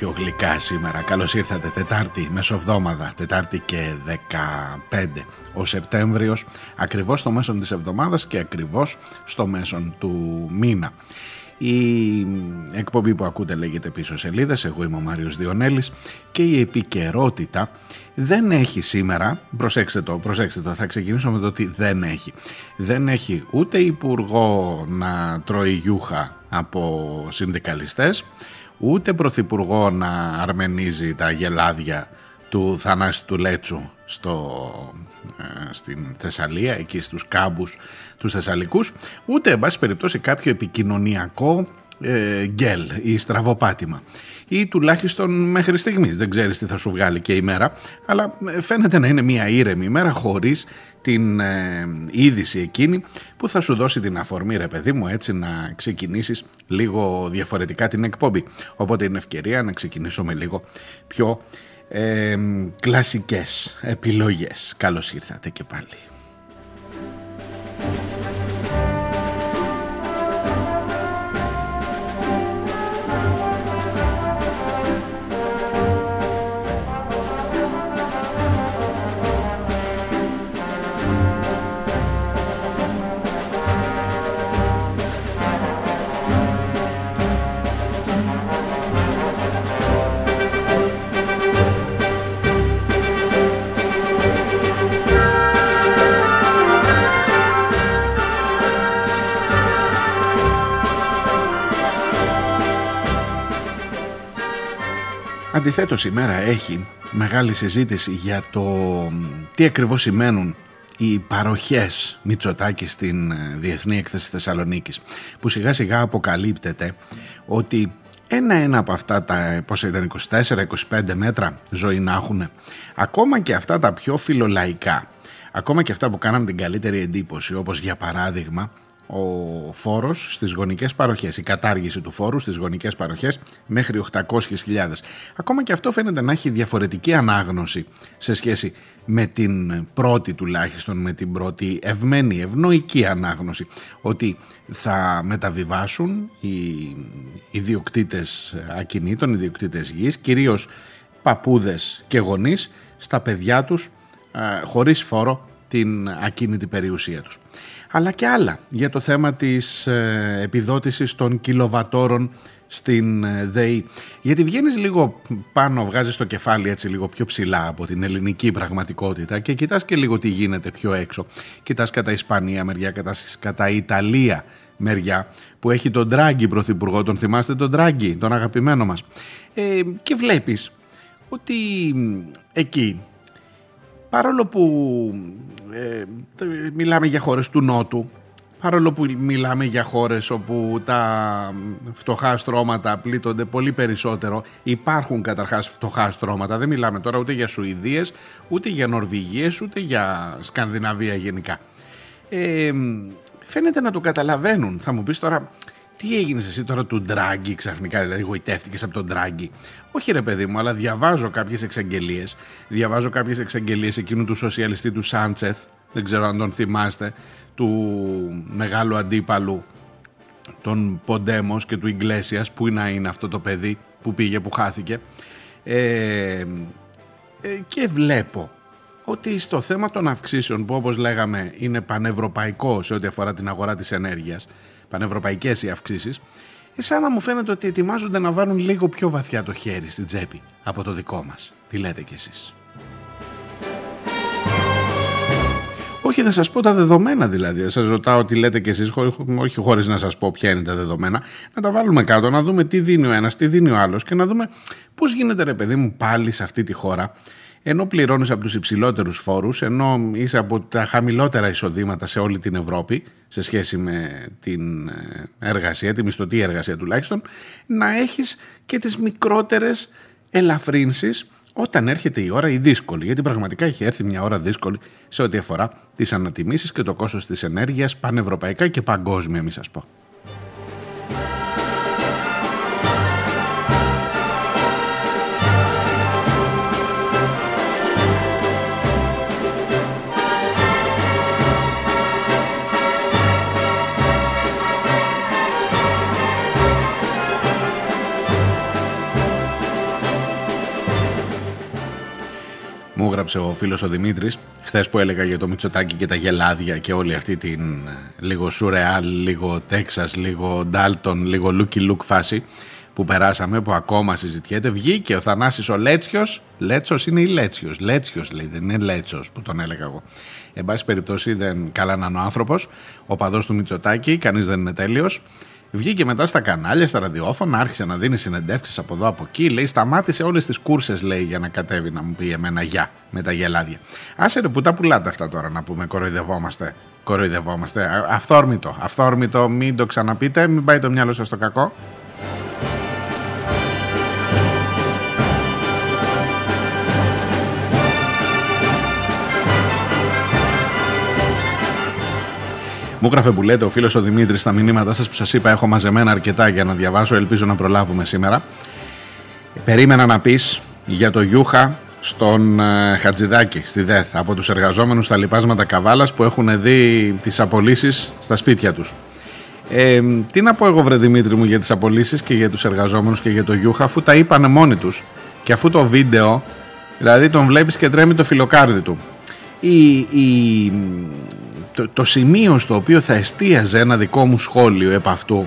Πιο γλυκά σήμερα. Καλώς ήρθατε Τετάρτη, Μεσοβδόμαδα, Τετάρτη και 15 ο Σεπτέμβριος, ακριβώς στο μέσον της εβδομάδας και ακριβώς στο μέσον του μήνα. Η εκπομπή που ακούτε λέγεται πίσω σελίδες, εγώ είμαι ο Μάριος Διονέλης και η επικαιρότητα δεν έχει σήμερα, προσέξτε το, προσέξτε το, θα ξεκινήσω με το ότι δεν έχει. Δεν έχει ούτε υπουργό να τρώει γιούχα από συνδικαλιστές, ούτε πρωθυπουργό να αρμενίζει τα γελάδια του Θανάση του Λέτσου στο, ε, στην Θεσσαλία, εκεί στους κάμπους τους Θεσσαλικούς, ούτε εν πάση περιπτώσει κάποιο επικοινωνιακό ε, γκέλ ή στραβοπάτημα. Ή τουλάχιστον μέχρι στιγμής. Δεν ξέρεις τι θα σου βγάλει και η μέρα. Αλλά ε, φαίνεται να είναι μια ήρεμη ημέρα χωρίς την ε, είδηση εκείνη που θα σου δώσει την αφορμή ρε παιδί μου έτσι να ξεκινήσεις λίγο διαφορετικά την εκπομπή. Οπότε είναι ευκαιρία να ξεκινήσουμε λίγο πιο ε, κλασικές επιλογές. Καλώς ήρθατε και πάλι Αντιθέτως η μέρα έχει μεγάλη συζήτηση για το τι ακριβώς σημαίνουν οι παροχές Μητσοτάκης στην ε, Διεθνή Έκθεση Θεσσαλονίκης που σιγά σιγά αποκαλύπτεται ότι ένα-ένα από αυτά τα πώς ήταν 24-25 μέτρα ζωή να έχουν ακόμα και αυτά τα πιο φιλολαϊκά ακόμα και αυτά που κάναν την καλύτερη εντύπωση όπως για παράδειγμα ο φόρος στις γονικές παροχές, η κατάργηση του φόρου στις γονικές παροχές μέχρι 800.000. Ακόμα και αυτό φαίνεται να έχει διαφορετική ανάγνωση σε σχέση με την πρώτη τουλάχιστον, με την πρώτη ευμένη, ευνοϊκή ανάγνωση ότι θα μεταβιβάσουν οι ιδιοκτήτες ακινήτων, οι ιδιοκτήτες γης, κυρίως παππούδες και γονείς στα παιδιά τους χωρίς φόρο την ακίνητη περιουσία τους αλλά και άλλα για το θέμα της ε, επιδότησης των κιλοβατόρων στην ε, ΔΕΗ. Γιατί βγαίνεις λίγο πάνω, βγάζεις το κεφάλι έτσι λίγο πιο ψηλά από την ελληνική πραγματικότητα και κοιτάς και λίγο τι γίνεται πιο έξω. Κοιτάς κατά Ισπανία μεριά, κατά, κατά Ιταλία μεριά που έχει τον Τράγκη πρωθυπουργό, τον θυμάστε τον Τράγκη, τον αγαπημένο μας. Ε, και βλέπεις ότι εκεί παρόλο που ε, μιλάμε για χώρες του Νότου, παρόλο που μιλάμε για χώρες όπου τα φτωχά στρώματα πλήττονται πολύ περισσότερο, υπάρχουν καταρχάς φτωχά στρώματα, δεν μιλάμε τώρα ούτε για Σουηδίες, ούτε για Νορβηγίες, ούτε για Σκανδιναβία γενικά. Ε, φαίνεται να το καταλαβαίνουν. Θα μου πεις τώρα, τι έγινε εσύ τώρα του Ντράγκη ξαφνικά, δηλαδή γοητεύτηκες από τον Ντράγκη; Όχι ρε παιδί μου, αλλά διαβάζω κάποιες εξαγγελίες. Διαβάζω κάποιες εξαγγελίες εκείνου του σοσιαλιστή του Σάντσεθ, δεν ξέρω αν τον θυμάστε, του μεγάλου αντίπαλου των Ποντέμος και του Ιγκλέσιας, που να είναι αυτό το παιδί που πήγε, που χάθηκε. Ε, ε, και βλέπω ότι στο θέμα των αυξήσεων που όπως λέγαμε είναι πανευρωπαϊκό σε ό,τι αφορά την αγορά της ενέργειας πανευρωπαϊκές οι αυξήσεις, εσάνα μου φαίνεται ότι ετοιμάζονται να βάλουν λίγο πιο βαθιά το χέρι στην τσέπη από το δικό μας. Τι λέτε κι εσείς; Όχι, θα σας πω τα δεδομένα δηλαδή. Σας ρωτάω τι λέτε κι εσείς, όχι χωρίς να σας πω ποια είναι τα δεδομένα. Να τα βάλουμε κάτω, να δούμε τι δίνει ο ένας, τι δίνει ο άλλος και να δούμε πώς γίνεται, ρε παιδί μου, πάλι σε αυτή τη χώρα ενώ πληρώνεις από τους υψηλότερους φόρους, ενώ είσαι από τα χαμηλότερα εισοδήματα σε όλη την Ευρώπη, σε σχέση με την ε, εργασία, τη μισθωτή εργασία τουλάχιστον, να έχεις και τις μικρότερες ελαφρύνσεις όταν έρχεται η ώρα η δύσκολη. Γιατί πραγματικά έχει έρθει μια ώρα δύσκολη σε ό,τι αφορά τις ανατιμήσεις και το κόστος της ενέργειας πανευρωπαϊκά και παγκόσμια, μη σας πω. Μου έγραψε ο φίλος ο Δημήτρης, χθες που έλεγα για το Μητσοτάκι και τα γελάδια και όλη αυτή την ε, λίγο σουρεάλ, λίγο Τέξας, λίγο Ντάλτον, λίγο Λούκι Λουκ φάση που περάσαμε, που ακόμα συζητιέται. Βγήκε ο Θανάσης ο Λέτσιος. Λέτσος είναι η Λέτσιος. Λέτσιος λέει, δεν είναι Λέτσος που τον έλεγα εγώ. Εν πάση περιπτώσει, δεν καλά να είναι ο άνθρωπος, οπαδός του Μητσοτάκη, κανείς δεν είναι τέλειος. Βγήκε μετά στα κανάλια, στα ραδιόφωνα, άρχισε να δίνει συνεντεύξεις από εδώ από εκεί. Λέει, σταμάτησε όλες τις κούρσες, λέει, για να κατέβει να μου πει εμένα γεια με τα γελάδια. Άσε ρε που τα πουλάτε αυτά τώρα να πούμε, κοροϊδευόμαστε. Κοροϊδευόμαστε. Αυθόρμητο, αυθόρμητο, μην το ξαναπείτε, μην πάει το μυαλό σας στο κακό. Μου έγραφε που λέτε ο φίλος ο Δημήτρης στα μηνύματά σας που σας είπα: Έχω μαζεμένα αρκετά για να διαβάσω. Ελπίζω να προλάβουμε σήμερα. Περίμενα να πεις για το Γιούχα στον ε, Χατζηδάκη στη ΔΕΘ από τους εργαζόμενους στα λοιπάσματα Καβάλας που έχουν δει τις απολύσεις στα σπίτια τους. Ε, τι να πω εγώ βρε Δημήτρη μου για τις απολύσεις και για τους εργαζόμενους και για το Γιούχα αφού τα είπανε μόνοι τους και αφού το βίντεο δηλαδή τον βλέπεις και τρέμει το φιλοκάρδι του. Η, η, το, το σημείο στο οποίο θα εστίαζε ένα δικό μου σχόλιο επ' αυτού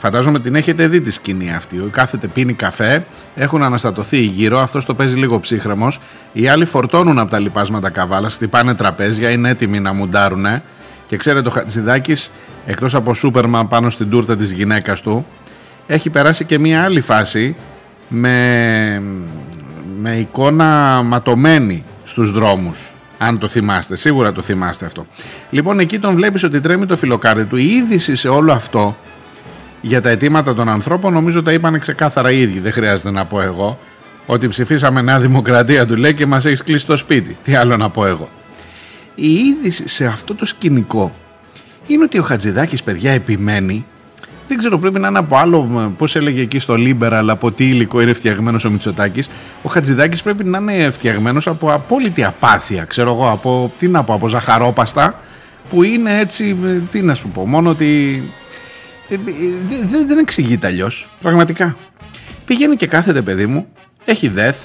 Φαντάζομαι την έχετε δει τη σκηνή αυτή. Ο κάθεται πίνει καφέ, έχουν αναστατωθεί γύρω, αυτός το παίζει λίγο ψύχρεμος. Οι άλλοι φορτώνουν από τα λοιπάσματα καβάλα, χτυπάνε τραπέζια, είναι έτοιμοι να μουντάρουν. Και ξέρετε, ο Χατζηδάκης, εκτός από Σούπερμαν πάνω στην τούρτα της γυναίκας του, έχει περάσει και μία άλλη φάση με, με εικόνα ματωμένη στους δρόμους αν το θυμάστε, σίγουρα το θυμάστε αυτό. Λοιπόν, εκεί τον βλέπεις ότι τρέμει το φυλλοκάρδι του. Η είδηση σε όλο αυτό για τα αιτήματα των ανθρώπων νομίζω τα είπαν ξεκάθαρα οι ίδιοι. Δεν χρειάζεται να πω εγώ. Ότι ψηφίσαμε Νέα Δημοκρατία του λέει και μας έχεις κλείσει το σπίτι. Τι άλλο να πω εγώ. Η είδηση σε αυτό το σκηνικό είναι ότι ο Χατζηδάκης παιδιά επιμένει δεν ξέρω, πρέπει να είναι από άλλο. Πώς έλεγε εκεί στο Liberal, από τι υλικό είναι φτιαγμένος ο Μητσοτάκης. Ο Χατζηδάκης πρέπει να είναι φτιαγμένος από απόλυτη απάθεια. Ξέρω εγώ, από τι να πω, από ζαχαρόπαστα που είναι έτσι. Τι να σου πω, μόνο ότι. Ε, ε, δεν, δεν εξηγείται αλλιώς. Πραγματικά. Πηγαίνει και κάθεται, παιδί μου, έχει δεθ,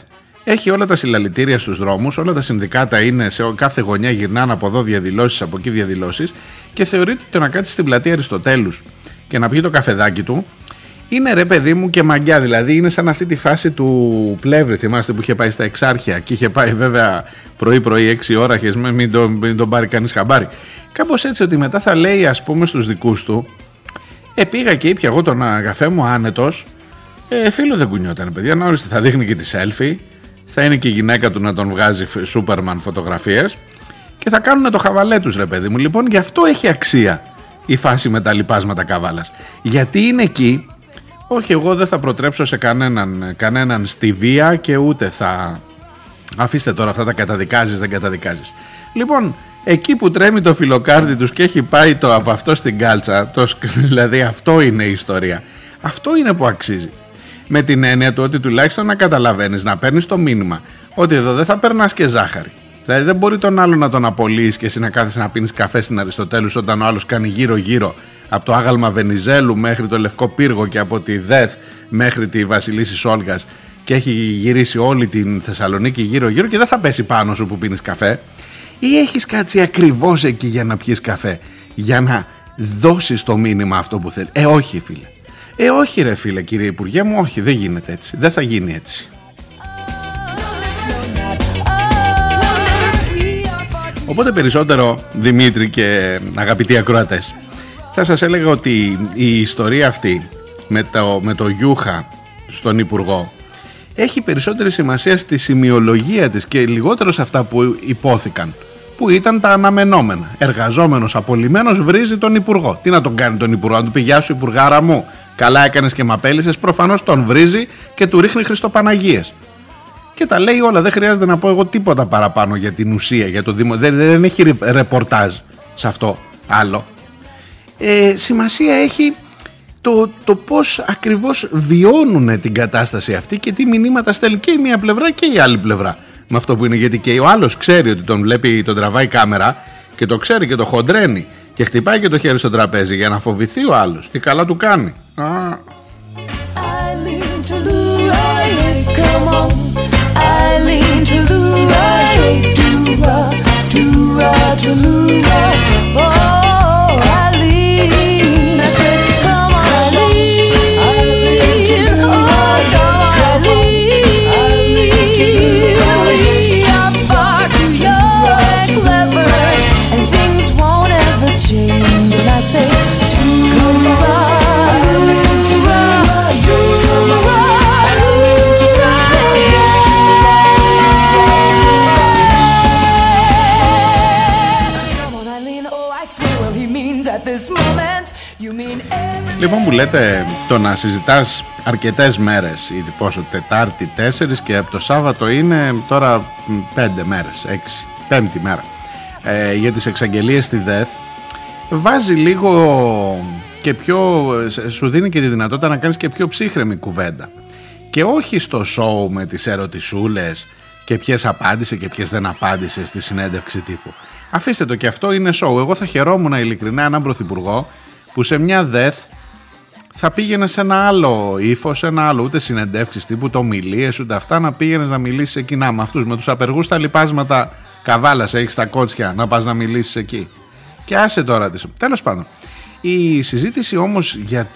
έχει όλα τα συλλαλητήρια στους δρόμους, όλα τα συνδικάτα είναι σε κάθε γωνιά γυρνάνε από εδώ διαδηλώσεις, από εκεί διαδηλώσεις και θεωρείται ότι το να κάτσεις στην πλατεία Αριστοτέλους και να πιει το καφεδάκι του είναι ρε παιδί μου και μαγκιά δηλαδή είναι σαν αυτή τη φάση του Πλεύρη θυμάστε που είχε πάει στα Εξάρχεια και είχε πάει βέβαια πρωί πρωί 6 ώρα και μην τον, μην τον πάρει κανείς χαμπάρι. Κάπως έτσι ότι μετά θα λέει ας πούμε στους δικούς του ε πήγα και ήπια εγώ τον καφέ μου άνετος ε, φίλο δεν κουνιόταν παιδιά να ορίστε θα δείχνει και τη selfie. Θα είναι και η γυναίκα του να τον βγάζει Σούπερμαν φωτογραφίες. Και θα κάνουν το χαβαλέ τους ρε παιδί μου. Λοιπόν γι' αυτό έχει αξία η φάση με τα λοιπάσματα καβάλας. Γιατί είναι εκεί, όχι εγώ δεν θα προτρέψω σε κανέναν, κανέναν στη βία και ούτε θα... Αφήστε τώρα αυτά τα καταδικάζεις, δεν καταδικάζεις. Λοιπόν, εκεί που τρέμει το φιλοκάρδι τους και έχει πάει το από αυτό στην κάλτσα, το, δηλαδή αυτό είναι η ιστορία. Αυτό είναι που αξίζει. Με την έννοια του ότι τουλάχιστον να καταλαβαίνεις, να παίρνεις το μήνυμα ότι εδώ δεν θα περνάς και ζάχαρη. Δηλαδή δεν μπορεί τον άλλο να τον απολύσει και εσύ να κάθεσαι να πίνεις καφέ στην Αριστοτέλους όταν ο άλλος κάνει γύρω-γύρω από το άγαλμα Βενιζέλου μέχρι το Λευκό Πύργο και από τη ΔΕΘ μέχρι τη Βασιλίση Σόλγας και έχει γυρίσει όλη την Θεσσαλονίκη γύρω-γύρω και δεν θα πέσει πάνω σου που πίνεις καφέ. Ή έχεις κάτσει ακριβώς εκεί για να πιεις καφέ, για να δώσεις το μήνυμα αυτό που θέλεις. Ε, όχι, φίλε. Ε, όχι, ρε φίλε, κύριε Υπουργέ μου, όχι, δεν γίνεται έτσι. Δεν θα γίνει έτσι. Οπότε περισσότερο Δημήτρη και αγαπητοί ακροατές θα σας έλεγα ότι η ιστορία αυτή με το, με το Γιούχα στον Υπουργό έχει περισσότερη σημασία στη σημειολογία της και λιγότερο σε αυτά που υπόθηκαν που ήταν τα αναμενόμενα. Εργαζόμενος απολυμμένος βρίζει τον Υπουργό. Τι να τον κάνει τον Υπουργό, να του πει Γεια σου, Υπουργάρα μου. Καλά έκανες και με απέλησες. Προφανώς τον βρίζει και του ρίχνει Χριστοπαναγίες. Και τα λέει όλα. Δεν χρειάζεται να πω εγώ τίποτα παραπάνω για την ουσία, για το δημο... δεν, δεν έχει ρεπορτάζ σε αυτό άλλο. Ε, σημασία έχει το, το πώς ακριβώς βιώνουν την κατάσταση αυτή και τι μηνύματα στέλνει και η μία πλευρά και η άλλη πλευρά με αυτό που είναι. Γιατί και ο άλλος ξέρει ότι τον βλέπει τον τραβάει κάμερα και το ξέρει και το χοντρένει και χτυπάει και το χέρι στο τραπέζι για να φοβηθεί ο άλλος. Και καλά του κάνει Eileen, lean to the right, to the to the. Λοιπόν που λέτε το να συζητάς αρκετές μέρες ήδη πόσο Τετάρτη τέσσερις και από το Σάββατο είναι τώρα πέντε μέρες, έξι, πέμπτη μέρα. Ε, για τις εξαγγελίες στη ΔΕΘ βάζει λίγο και πιο, σου δίνει και τη δυνατότητα να κάνεις και πιο ψύχρεμη κουβέντα. Και όχι στο σοου με τις ερωτησούλες και ποιες απάντησε και ποιες δεν απάντησε στη συνέντευξη τύπου. Αφήστε το και αυτό είναι σοου εγώ θα χαιρόμουν ειλικρινά έναν πρωθυπουργό που σε μια ΔΕΘ θα πήγαινε σε ένα άλλο ύφος, σε ένα άλλο ούτε συνεντεύξεις τύπου, το ομιλίες, ούτε αυτά, να πήγαινες να μιλήσεις εκεί. Να, με αυτούς, με τους απεργούς τα λοιπάσματα καβάλας, έχεις τα κότσια, να πας να μιλήσεις εκεί. Και άσε τώρα τη. Τέλος πάντων. Η συζήτηση όμως για,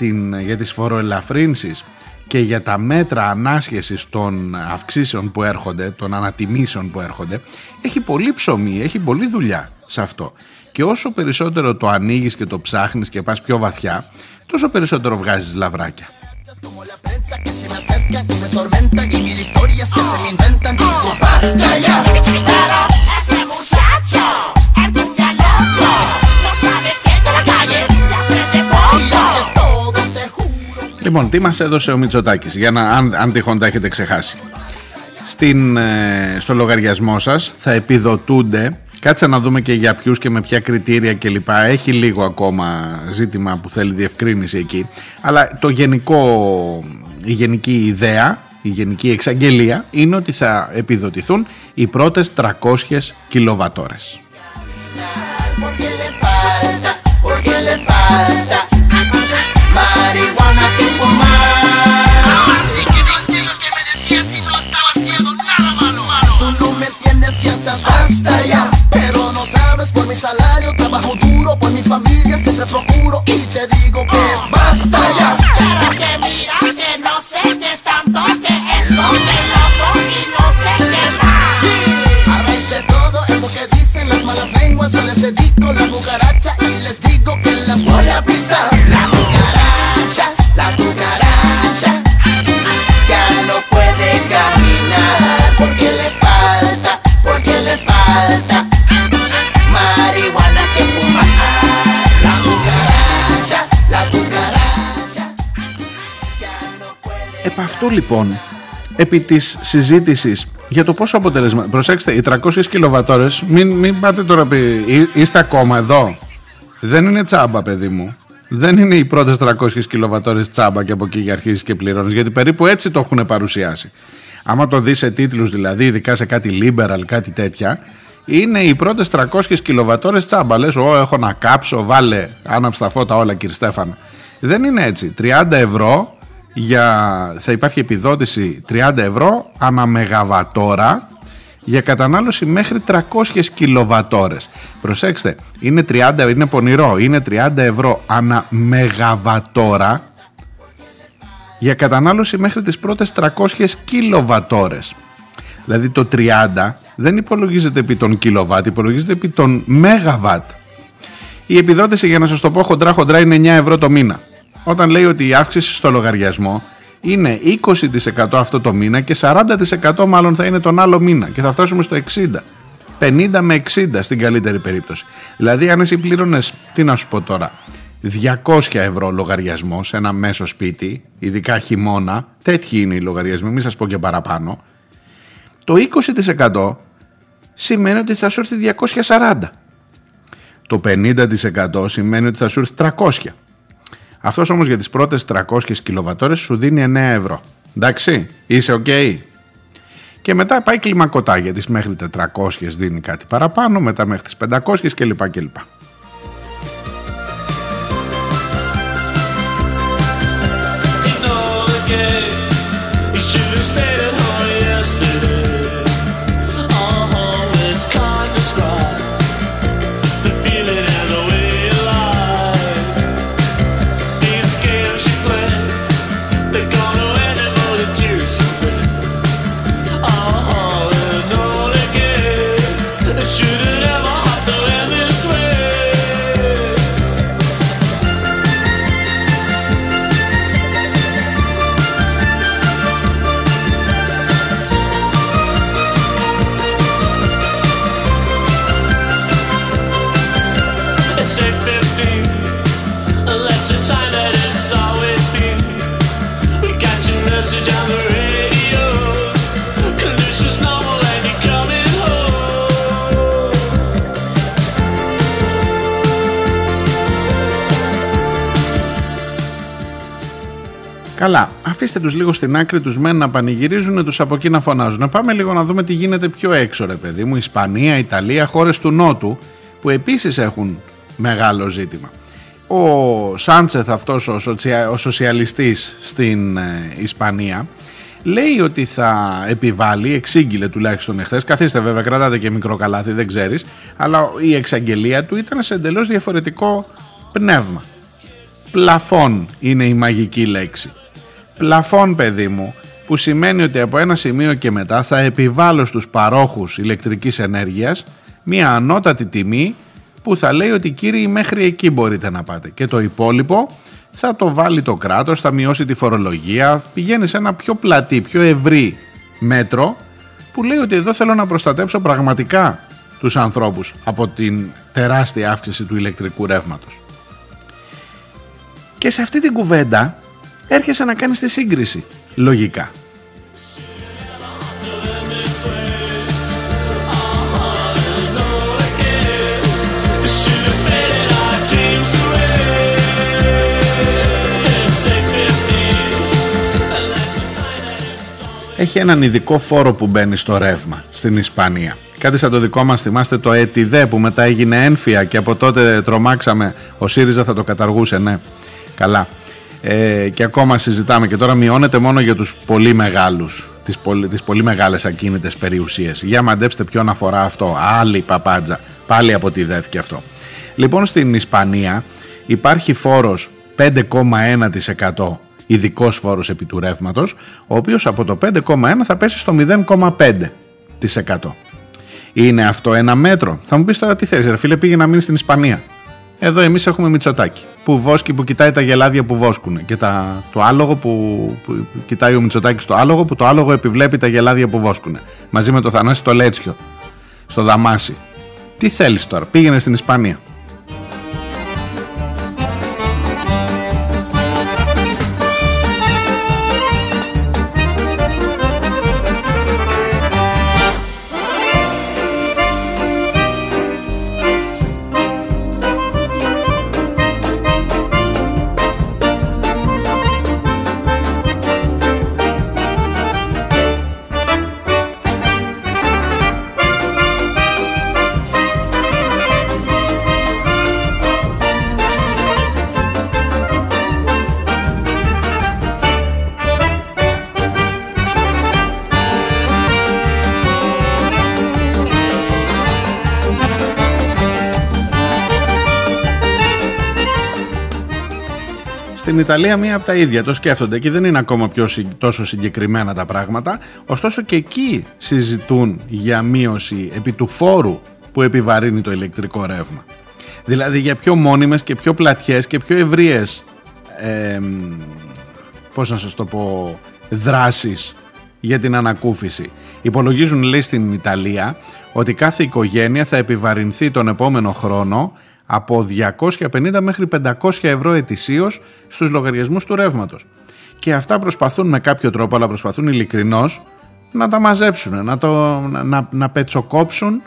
για τις φοροελαφρύνσεις και για τα μέτρα ανάσχεσης των αυξήσεων που έρχονται, των ανατιμήσεων που έρχονται, έχει πολύ ψωμί, έχει πολύ δουλειά σε αυτό. Και όσο περισσότερο το ανοίγεις και το ψάχνεις και πας πιο βαθιά, τόσο περισσότερο βγάζεις λαβράκια. Λοιπόν, τι μας έδωσε ο Μητσοτάκης, για να, αν, αν τυχόν τα έχετε ξεχάσει. Στην, ε, στο λογαριασμό σας θα επιδοτούνται Κάτσε να δούμε και για ποιους και με ποια κριτήρια κλπ. Έχει λίγο ακόμα ζήτημα που θέλει διευκρίνηση εκεί. Αλλά το γενικό, η γενική ιδέα, η γενική εξαγγελία είναι ότι θα επιδοτηθούν οι πρώτες 300 κιλοβατόρες. Επ' αυτού λοιπόν, επί της συζήτησης για το πόσο αποτελεσμα... Προσέξτε, οι 300 κιλοβατόρες, μην, μην πάτε τώρα πει, είστε ακόμα εδώ. Δεν είναι τσάμπα παιδί μου. Δεν είναι οι πρώτες 300 κιλοβατόρες τσάμπα και από εκεί για αρχίζει και πληρώνεις. Γιατί περίπου έτσι το έχουν παρουσιάσει. Άμα το δεις σε τίτλους δηλαδή, ειδικά σε κάτι liberal, κάτι τέτοια, είναι οι πρώτες 300 κιλοβατόρες τσάμπα. Λες, Ω, έχω να κάψω, βάλε, άναψε τα φώτα όλα, κύριε Στέφανα. Δεν είναι έτσι. 30 ευρώ για, θα υπάρχει επιδότηση 30 ευρώ ανά μεγαβατόρα για κατανάλωση μέχρι 300 κιλοβατόρες. Προσέξτε, είναι, 30, είναι πονηρό, είναι 30 ευρώ ανά μεγαβατόρα για κατανάλωση μέχρι τις πρώτες 300 κιλοβατόρες. Δηλαδή το 30 δεν υπολογίζεται επί των κιλοβάτ, υπολογίζεται επί των μεγαβάτ. Η επιδότηση για να σας το πω χοντρά χοντρά είναι 9 ευρώ το μήνα. Όταν λέει ότι η αύξηση στο λογαριασμό είναι 20% αυτό το μήνα και 40% μάλλον θα είναι τον άλλο μήνα και θα φτάσουμε στο 60%. 50 με 60 στην καλύτερη περίπτωση. Δηλαδή αν εσύ πλήρωνες, τι να σου πω τώρα, 200 ευρώ λογαριασμό σε ένα μέσο σπίτι, ειδικά χειμώνα, τέτοιοι είναι οι λογαριασμοί, μην σας πω και παραπάνω, το 20% σημαίνει ότι θα σου έρθει 240. Το 50% σημαίνει ότι θα σου έρθει 300. Αυτός όμως για τις πρώτες 300 κιλοβατόρες σου δίνει 9 ευρώ. Εντάξει, είσαι ok. Και μετά πάει κλιμακωτά γιατί μέχρι 400 δίνει κάτι παραπάνω, μετά μέχρι τις 500 κλπ. κλπ. Καλά, αφήστε τους λίγο στην άκρη, τους μεν να πανηγυρίζουν, τους από εκεί να φωνάζουν. Να πάμε λίγο να δούμε τι γίνεται πιο έξω ρε παιδί μου, Ισπανία, Ιταλία, χώρες του Νότου που επίσης έχουν μεγάλο ζήτημα. Ο Σάντσεθ αυτός ο, σοσια, ο σοσιαλιστής στην ε, Ισπανία λέει ότι θα επιβάλλει, εξήγηλε τουλάχιστον εχθές, καθίστε βέβαια κρατάτε και μικρό καλάθι δεν ξέρεις, αλλά η εξαγγελία του ήταν σε εντελώς διαφορετικό πνεύμα. Πλαφόν είναι η μαγική λέξη πλαφόν παιδί μου που σημαίνει ότι από ένα σημείο και μετά θα επιβάλλω στους παρόχους ηλεκτρικής ενέργειας μια ανώτατη τιμή που θα λέει ότι κύριοι μέχρι εκεί μπορείτε να πάτε και το υπόλοιπο θα το βάλει το κράτος, θα μειώσει τη φορολογία, πηγαίνει σε ένα πιο πλατή, πιο ευρύ μέτρο που λέει ότι εδώ θέλω να προστατέψω πραγματικά τους ανθρώπους από την τεράστια αύξηση του ηλεκτρικού ρεύματος. Και σε αυτή την κουβέντα έρχεσαι να κάνεις τη σύγκριση. Λογικά. Έχει έναν ειδικό φόρο που μπαίνει στο ρεύμα στην Ισπανία. Κάτι σαν το δικό μας θυμάστε το ΕΤΙΔΕ που μετά έγινε ένφια και από τότε τρομάξαμε ο ΣΥΡΙΖΑ θα το καταργούσε, ναι. Καλά ε, και ακόμα συζητάμε και τώρα μειώνεται μόνο για τους πολύ μεγάλους τις πολύ, τις πολύ μεγάλες ακίνητες περιουσίες. Για μαντέψτε ποιον αφορά αυτό. Άλλη παπάντζα. Πάλι από τη και αυτό. Λοιπόν στην Ισπανία υπάρχει φόρος 5,1% ειδικός φόρος επί του ρεύματος ο οποίος από το 5,1 θα πέσει στο 0,5% είναι αυτό ένα μέτρο; Θα μου πεις τώρα τι θες ρε φίλε πήγε να μείνει στην Ισπανία εδώ εμείς έχουμε Μητσοτάκη που βόσκει που κοιτάει τα γελάδια που βόσκουν και τα, το άλογο που, που κοιτάει ο Μητσοτάκης στο άλογο που το άλογο επιβλέπει τα γελάδια που βόσκουν μαζί με το Θανάση το Λέτσιο στο Δαμάσι. Τι θέλεις τώρα, πήγαινε στην Ισπανία. Στην Ιταλία μία από τα ίδια το σκέφτονται και δεν είναι ακόμα πιο, τόσο συγκεκριμένα τα πράγματα. Ωστόσο και εκεί συζητούν για μείωση επί του φόρου που επιβαρύνει το ηλεκτρικό ρεύμα. Δηλαδή για πιο μόνιμες και πιο πλατιές και πιο ευρείες ε, πώς να σας το πω δράσεις για την ανακούφιση. Υπολογίζουν λέει στην Ιταλία ότι κάθε οικογένεια θα επιβαρυνθεί τον επόμενο χρόνο από 250 μέχρι 500 ευρώ ετησίως στους λογαριασμούς του ρεύματος. Και αυτά προσπαθούν με κάποιο τρόπο, αλλά προσπαθούν ειλικρινώς, να τα μαζέψουν, να, το, να, να πετσοκόψουν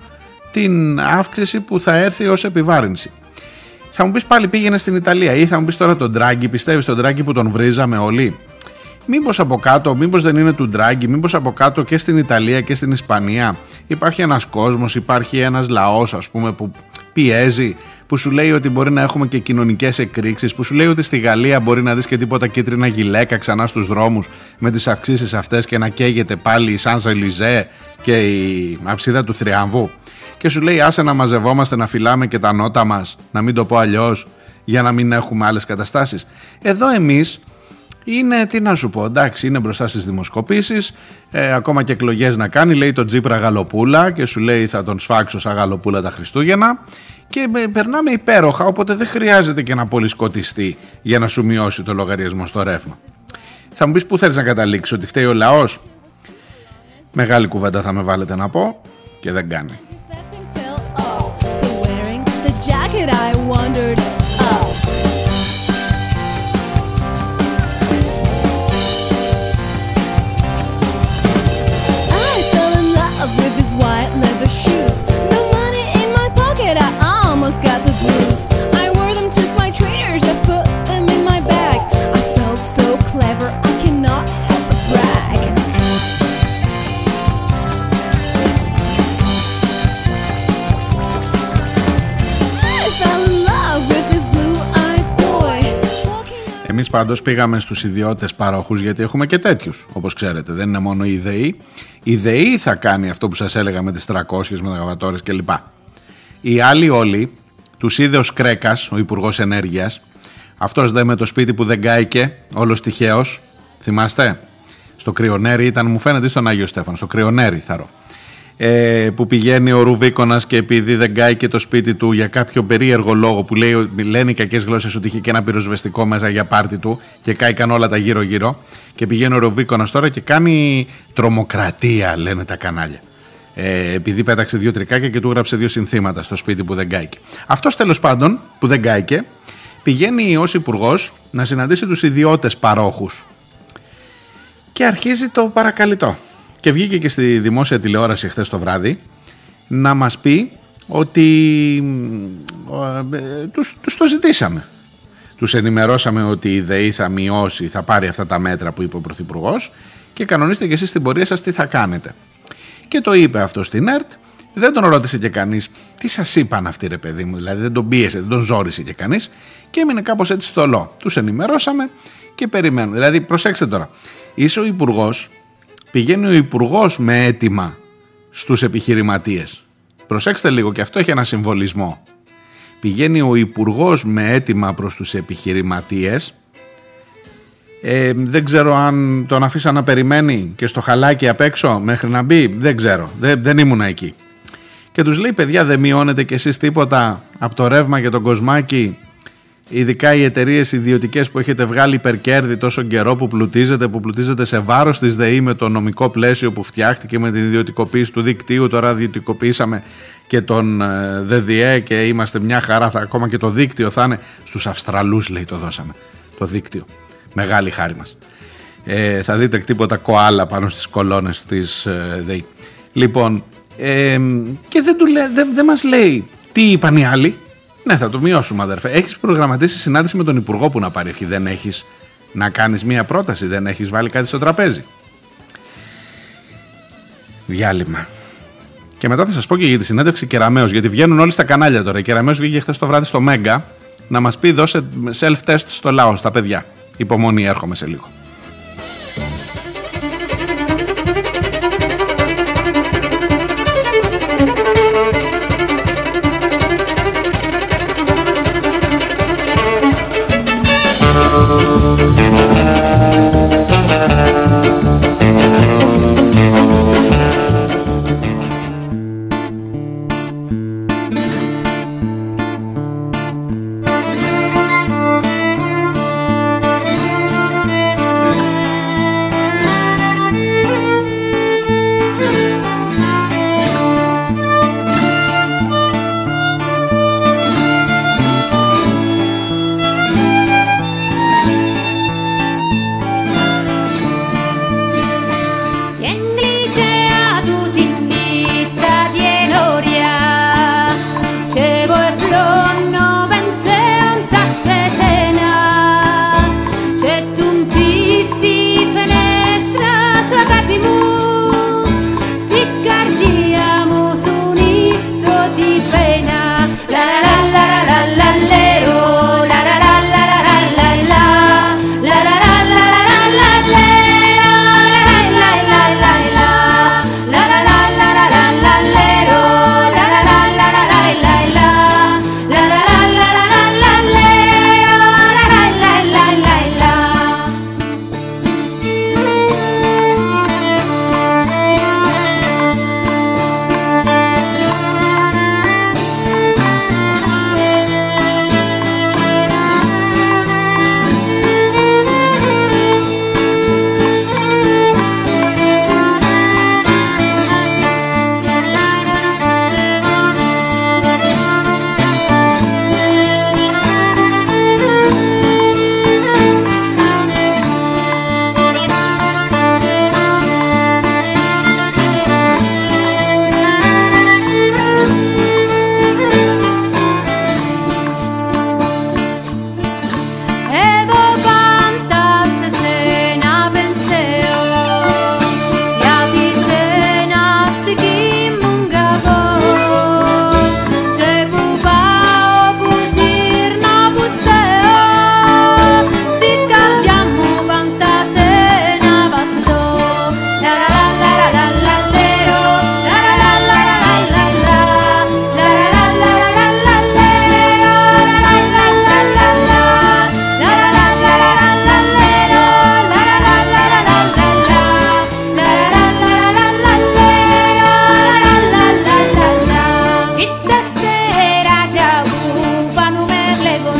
την αύξηση που θα έρθει ως επιβάρυνση. Θα μου πεις πάλι πήγαινε στην Ιταλία ή θα μου πεις τώρα τον Τράγκη, πιστεύεις τον Τράγκη που τον βρίζαμε όλοι; Μήπως από κάτω, μήπως δεν είναι του Ντράγκη, μήπως από κάτω και στην Ιταλία και στην Ισπανία υπάρχει ένας κόσμος, υπάρχει ένας λαός ας πούμε που πιέζει, που σου λέει ότι μπορεί να έχουμε και κοινωνικές εκρήξεις, που σου λέει ότι στη Γαλλία μπορεί να δεις και τίποτα κίτρινα γυλαίκα ξανά στους δρόμους με τις αυξήσεις αυτές και να καίγεται πάλι η Σάνζα Ελιζέ και η αψίδα του Θριαμβού και σου λέει άσε να μαζευόμαστε να φυλάμε και τα νότα μας, να μην το πω αλλιώς για να μην έχουμε άλλες καταστάσεις. Εδώ εμείς είναι, τι να σου πω, εντάξει, είναι μπροστά στις δημοσκοπήσεις. Ε, ακόμα και εκλογές να κάνει. Λέει τον Τζίπρα Γαλοπούλα και σου λέει θα τον σφάξω σαν Γαλοπούλα τα Χριστούγεννα. Και περνάμε υπέροχα, οπότε δεν χρειάζεται και να πολυσκοτιστεί για να σου μειώσει το λογαριασμό στο ρεύμα. Θα μου πεις πού θέλεις να καταλήξεις, ότι φταίει ο λαός; Μεγάλη κουβέντα θα με βάλετε να πω και δεν κάνει. Εμείς πάντως πήγαμε στους ιδιώτες παρόχους γιατί έχουμε και τέτοιους, όπως ξέρετε. Δεν είναι μόνο η ΔΕΗ. Η ΔΕΗ θα κάνει αυτό που σας έλεγα με τις 300 μεταγαβατόρε κλπ. Οι άλλοι όλοι, τους είδε ο Κρέκα, ο Υπουργός Ενέργειας, αυτός δε με το σπίτι που δεν κάηκε, όλος τυχαίος. Θυμάστε, στο Κρυονέρι ήταν, μου φαίνεται, στον Άγιο Στέφανο, στο Κρυονέρι θα ρω ε, που πηγαίνει ο Ρουβίκονας και επειδή δεν κάει και το σπίτι του για κάποιο περίεργο λόγο που λέει, λένε οι κακές γλώσσες ότι είχε και ένα πυροσβεστικό μέσα για πάρτι του και κάηκαν όλα τα γύρω-γύρω. Και πηγαίνει ο Ρουβίκονας τώρα και κάνει τρομοκρατία, λένε τα κανάλια. Ε, επειδή πέταξε δύο τρικάκια και του γράψε δύο συνθήματα στο σπίτι που δεν κάηκε. Αυτός τέλος πάντων που δεν κάηκε πηγαίνει ως υπουργός να συναντήσει τους ιδιώτες παρόχους. Και αρχίζει το παρακαλυτό και βγήκε και στη δημόσια τηλεόραση χθες το βράδυ να μας πει ότι ε, τους, τους το ζητήσαμε. Τους ενημερώσαμε ότι η ΔΕΗ θα μειώσει, θα πάρει αυτά τα μέτρα που είπε ο Πρωθυπουργός και κανονίστε και εσείς στην πορεία σας τι θα κάνετε. Και το είπε αυτό στην ΕΡΤ, δεν τον ρώτησε και κανείς τι σας είπαν αυτοί ρε παιδί μου, δηλαδή δεν τον πίεσε, δεν τον ζόρισε και κανείς και έμεινε κάπως έτσι στολό. Τους ενημερώσαμε και περιμένουμε. Δηλαδή προσέξτε τώρα, είσαι ο υπουργός πηγαίνει ο Υπουργός με αίτημα στους επιχειρηματίες. Προσέξτε λίγο και αυτό έχει ένα συμβολισμό. Πηγαίνει ο Υπουργός με αίτημα προς τους επιχειρηματίες ε, δεν ξέρω αν τον αφήσα να περιμένει και στο χαλάκι απ' έξω μέχρι να μπει. Δεν ξέρω. Δεν, δεν ήμουν εκεί. Και τους λέει παιδιά δεν μειώνετε κι εσείς τίποτα από το ρεύμα και τον κοσμάκι ειδικά οι εταιρείες ιδιωτικές που έχετε βγάλει υπερκέρδη τόσο καιρό που πλουτίζετε, που πλουτίζετε σε βάρος της ΔΕΗ με το νομικό πλαίσιο που φτιάχτηκε με την ιδιωτικοποίηση του δικτύου. Τώρα ιδιωτικοποιήσαμε και τον ε, ΔΔΕ και είμαστε μια χαρά. Θα, ακόμα και το δίκτυο θα είναι στους Αυστραλούς, λέει το δώσαμε. Το δίκτυο. Μεγάλη χάρη μας. Ε, θα δείτε τίποτα κοάλα πάνω στις κολόνες της ε, ΔΕΗ. Λοιπόν, ε, και δεν, του δεν, δεν μας λέει τι είπαν οι άλλοι, ναι, θα το μειώσουμε, αδερφέ. Έχεις προγραμματίσει συνάντηση με τον Υπουργό που να πάρει ευχή. Δεν έχεις να κάνεις μία πρόταση, δεν έχεις βάλει κάτι στο τραπέζι. Διάλειμμα. Και μετά θα σας πω και για τη συνέντευξη Κεραμέο, γιατί βγαίνουν όλοι στα κανάλια τώρα. Η Κεραμέο βγήκε χθες το βράδυ στο Μέγκα να μας πει δώσε self-test στο λαό, στα παιδιά. Υπομονή, έρχομαι σε λίγο. fuego.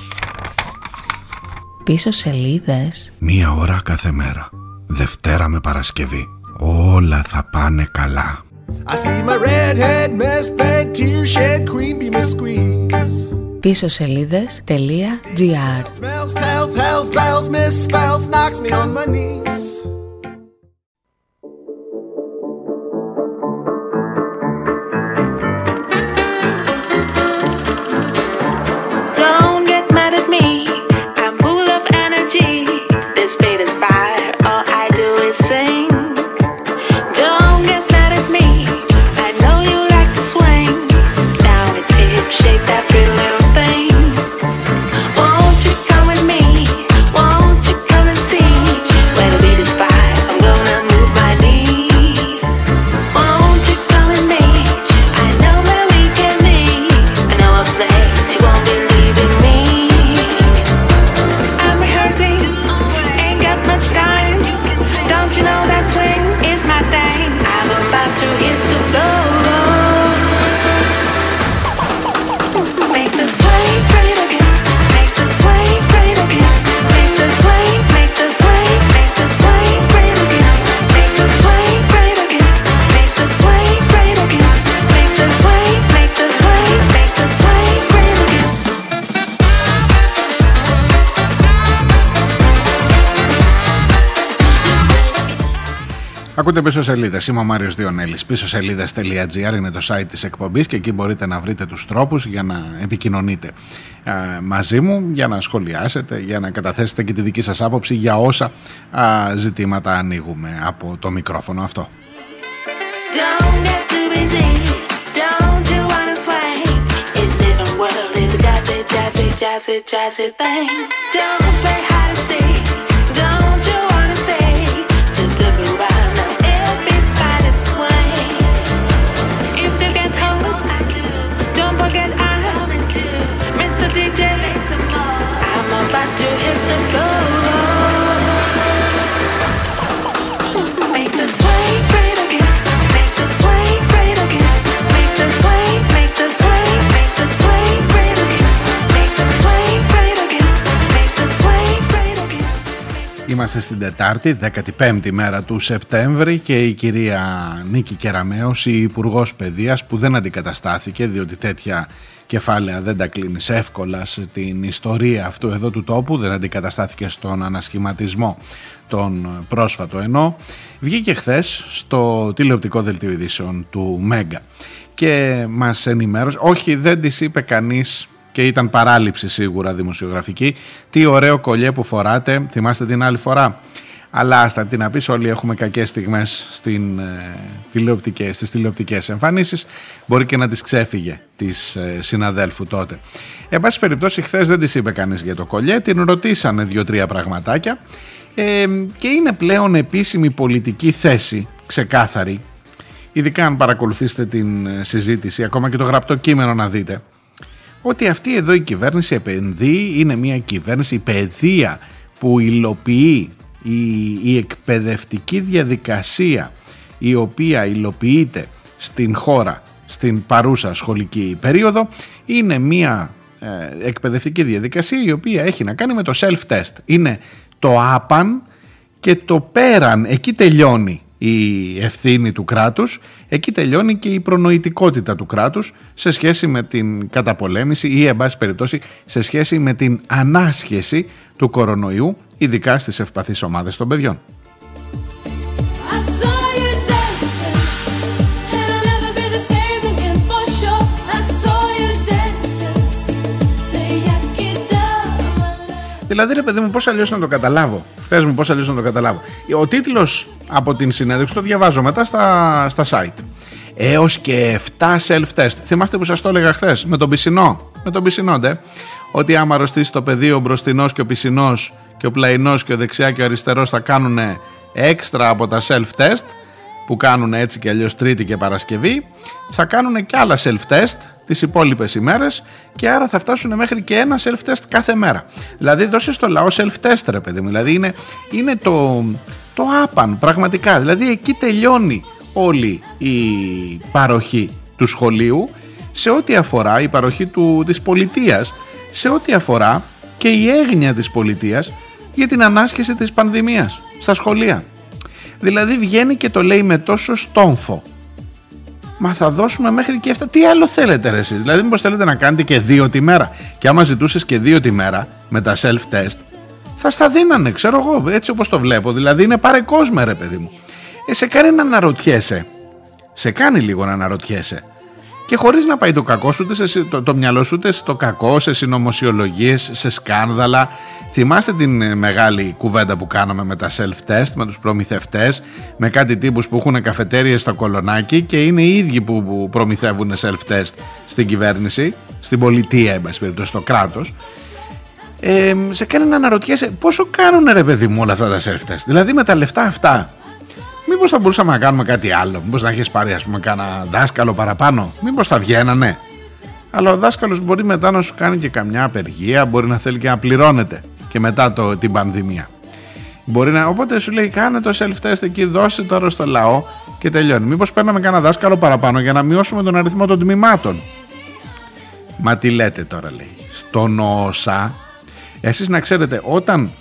Πίσω σελίδες. Μία ώρα κάθε μέρα. Δευτέρα με Παρασκευή. Όλα θα πάνε καλά. I see my redhead mess bed tear shed queen be my squeeze. Πίσω σελίδες.gr Smells, tells, hells, bells, misspells, knocks me on my knees. Πίσω σελίδες. Είμαι ο Μάριος Διονέλης. Πίσω σελίδε.gr είναι το site της εκπομπής και εκεί μπορείτε να βρείτε τους τρόπους για να επικοινωνείτε μαζί μου, για να σχολιάσετε, για να καταθέσετε και τη δική σας άποψη για όσα ζητήματα ανοίγουμε από το μικρόφωνο αυτό. Είμαστε στην Τετάρτη, 15η μέρα του Σεπτέμβρη και η κυρία Νίκη Κεραμέως, η υπουργός Παιδείας που δεν αντικαταστάθηκε διότι τέτοια κεφάλαια δεν τα κλείνεις εύκολα στην ιστορία αυτού εδώ του τόπου, δεν αντικαταστάθηκε στον ανασχηματισμό τον πρόσφατο ενώ βγήκε χθες στο τηλεοπτικό δελτίο ειδήσεων του Μέγκα. Και μας ενημέρωσε, όχι δεν της είπε κανείς και ήταν παράληψη σίγουρα δημοσιογραφική. Τι ωραίο κολλιέ που φοράτε, θυμάστε την άλλη φορά; Αλλά άστα τι να πεις όλοι έχουμε κακές στιγμές στην, ε, τηλεοπτικές, στις τηλεοπτικές εμφανίσεις μπορεί και να τις ξέφυγε της ε, συναδέλφου τότε. Εν πάση περιπτώσει χθες δεν της είπε κανείς για το κολλιέ, την ρωτήσανε δύο-τρία πραγματάκια ε, και είναι πλέον επίσημη πολιτική θέση, ξεκάθαρη, ειδικά αν παρακολουθήσετε την ε, συζήτηση, ακόμα και το γραπτό κείμενο να δείτε, ότι αυτή εδώ η κυβέρνηση επενδύει, είναι μια κυβέρνηση, η παιδεία που υλοποιεί η, η εκπαιδευτική διαδικασία η οποία υλοποιείται στην χώρα στην παρούσα σχολική περίοδο είναι μια ε, εκπαιδευτική διαδικασία η οποία έχει να κάνει με το self-test. Είναι το άπαν και το πέραν, εκεί τελειώνει η ευθύνη του κράτους, εκεί τελειώνει και η προνοητικότητα του κράτους σε σχέση με την καταπολέμηση ή εν πάση περιπτώσει σε σχέση με την ανάσχεση του κορονοϊού, ειδικά στις ευπαθείς ομάδες των παιδιών. Δηλαδή, ρε παιδί μου, πώς αλλιώς να το καταλάβω; Πες μου, πώς αλλιώς να το καταλάβω; Ο τίτλος από την συνέντευξη το διαβάζω μετά στα, στα site. Έως και 7 self-test. Θυμάστε που σας το έλεγα χθες με τον πισινό. Με τον πισινό, ντε; ότι άμα αρρωστήσει το πεδίο ο μπροστινός και ο πισινός και ο πλαϊνός και ο δεξιάς και ο αριστερός θα κάνουν έξτρα από τα self-test που κάνουν έτσι και αλλιώς Τρίτη και Παρασκευή, θα κάνουν και άλλα self-test τις υπόλοιπες ημέρες και άρα θα φτάσουν μέχρι και ένα self-test κάθε μέρα. Δηλαδή, δώσε στο λαό self-test, ρε παιδί μου. Δηλαδή, είναι, είναι το, το άπαν πραγματικά. Δηλαδή, εκεί τελειώνει όλη η παροχή του σχολείου σε ό,τι αφορά η παροχή του, της πολιτείας σε ό,τι αφορά και η έγνοια της πολιτείας για την ανάσχεση της πανδημίας στα σχολεία. Δηλαδή βγαίνει και το λέει με τόσο στόμφο. Μα θα δώσουμε μέχρι και αυτά. Τι άλλο θέλετε ρε εσείς; Δηλαδή μήπως θέλετε να κάνετε και δύο τη μέρα. Και άμα ζητούσες και δύο τη μέρα με τα self-test θα στα δίνανε ξέρω εγώ έτσι όπως το βλέπω. Δηλαδή είναι πάρε κόσμο ρε παιδί μου. Ε, σε κάνει να αναρωτιέσαι. Σε κάνει λίγο να αναρωτιέσαι και χωρίς να πάει το κακό σου, σε, το, το μυαλό σου ούτε στο κακό, σε συνωμοσιολογίες, σε σκάνδαλα. Θυμάστε την ε, μεγάλη κουβέντα που κάναμε με τα self-test, με τους προμηθευτές, με κάτι τύπους που έχουν καφετέριες στο κολονάκι και είναι οι ίδιοι που, που προμηθεύουν self-test στην κυβέρνηση, στην πολιτεία, εν στο κράτος. Ε, σε κάνει να αναρωτιέσαι πόσο κάνουν ρε παιδί μου όλα αυτά τα self-test; Δηλαδή με τα λεφτά αυτά Μήπως θα μπορούσαμε να κάνουμε κάτι άλλο; Μήπως να έχεις πάρει, ας πούμε, κάνα δάσκαλο παραπάνω; Μήπως θα βγαίνανε. Αλλά ο δάσκαλος μπορεί μετά να σου κάνει και καμιά απεργία, μπορεί να θέλει και να πληρώνεται και μετά το, την πανδημία. Μπορεί να, οπότε σου λέει κάνε το self-test εκεί, δώσε τώρα στο λαό και τελειώνει. Μήπως παίρναμε κανένα δάσκαλο παραπάνω για να μειώσουμε τον αριθμό των τμήματων; Μα τι λέτε τώρα λέει. Στον ΩΣΑ, εσείς να ξέρετε όταν,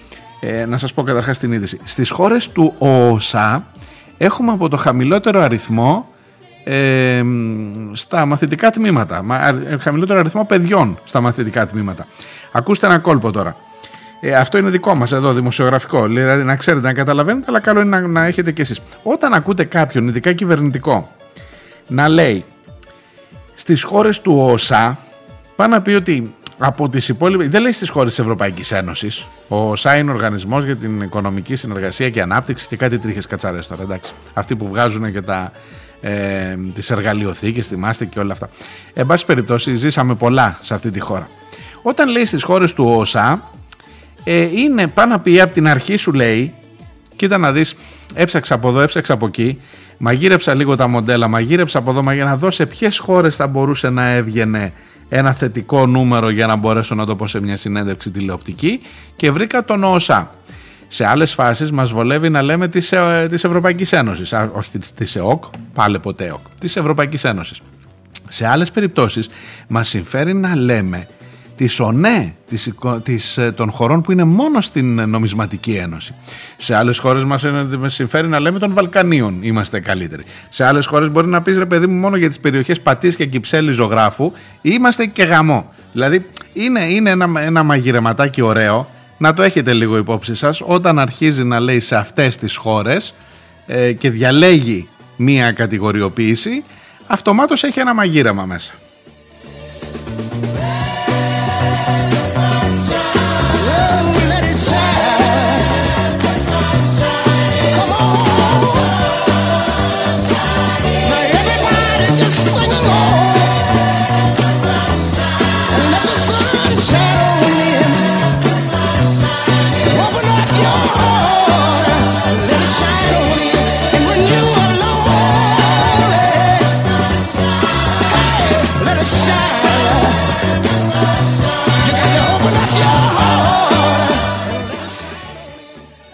ε, να σας πω καταρχάς την είδηση, στις χώρες του ΩΣΑ έχουμε από το χαμηλότερο αριθμό ε, στα μαθητικά τμήματα. Ε, χαμηλότερο αριθμό παιδιών στα μαθητικά τμήματα. Ακούστε ένα κόλπο τώρα. Ε, αυτό είναι δικό μας εδώ, δημοσιογραφικό. Δηλαδή να ξέρετε, να καταλαβαίνετε, αλλά καλό είναι να, να έχετε κι εσείς. Όταν ακούτε κάποιον, ειδικά κυβερνητικό, να λέει στις χώρες του ΟΣΑ, πάει να πει ότι από τις υπόλοιπες, δεν λέει στις χώρες της Ευρωπαϊκής Ένωσης, ο ΣΑ είναι οργανισμός για την οικονομική συνεργασία και ανάπτυξη και κάτι τρίχες κατσαρές τώρα, εντάξει. Αυτοί που βγάζουν και τα, ε, τις εργαλειοθήκες, θυμάστε και όλα αυτά. Εν πάση περιπτώσει, ζήσαμε πολλά σε αυτή τη χώρα. Όταν λέει στις χώρες του ΟΣΑ, ε, είναι πάνω να πει από την αρχή σου λέει, κοίτα να δεις, έψαξα από εδώ, έψαξα από εκεί, μαγείρεψα λίγο τα μοντέλα, μαγείρεψα από εδώ, για να δω σε ποιες χώρες θα μπορούσε να έβγαινε ένα θετικό νούμερο για να μπορέσω να το πω σε μια συνέντευξη τηλεοπτική και βρήκα τον ΟΣΑ. Σε άλλες φάσεις μας βολεύει να λέμε της της Ευρωπαϊκής Ένωσης. Όχι της ΕΟΚ, πάλι ποτέ ΕΟΚ. Της Ευρωπαϊκής Ένωσης. Σε άλλες περιπτώσεις μας συμφέρει να λέμε τη ΟΝΕ της, της, ε, των χωρών που είναι μόνο στην νομισματική ένωση. Σε άλλες χώρες μας συμφέρει να λέμε των Βαλκανίων είμαστε καλύτεροι. Σε άλλες χώρες μπορεί να πεις ρε παιδί μου μόνο για τις περιοχές Πατής και Κυψέλη ζωγράφου είμαστε και γαμό. Δηλαδή είναι, είναι ένα, ένα μαγειρεματάκι ωραίο να το έχετε λίγο υπόψη σας όταν αρχίζει να λέει σε αυτές τις χώρες ε, και διαλέγει μία κατηγοριοποίηση αυτομάτως έχει ένα μαγείρεμα μέσα. Bye.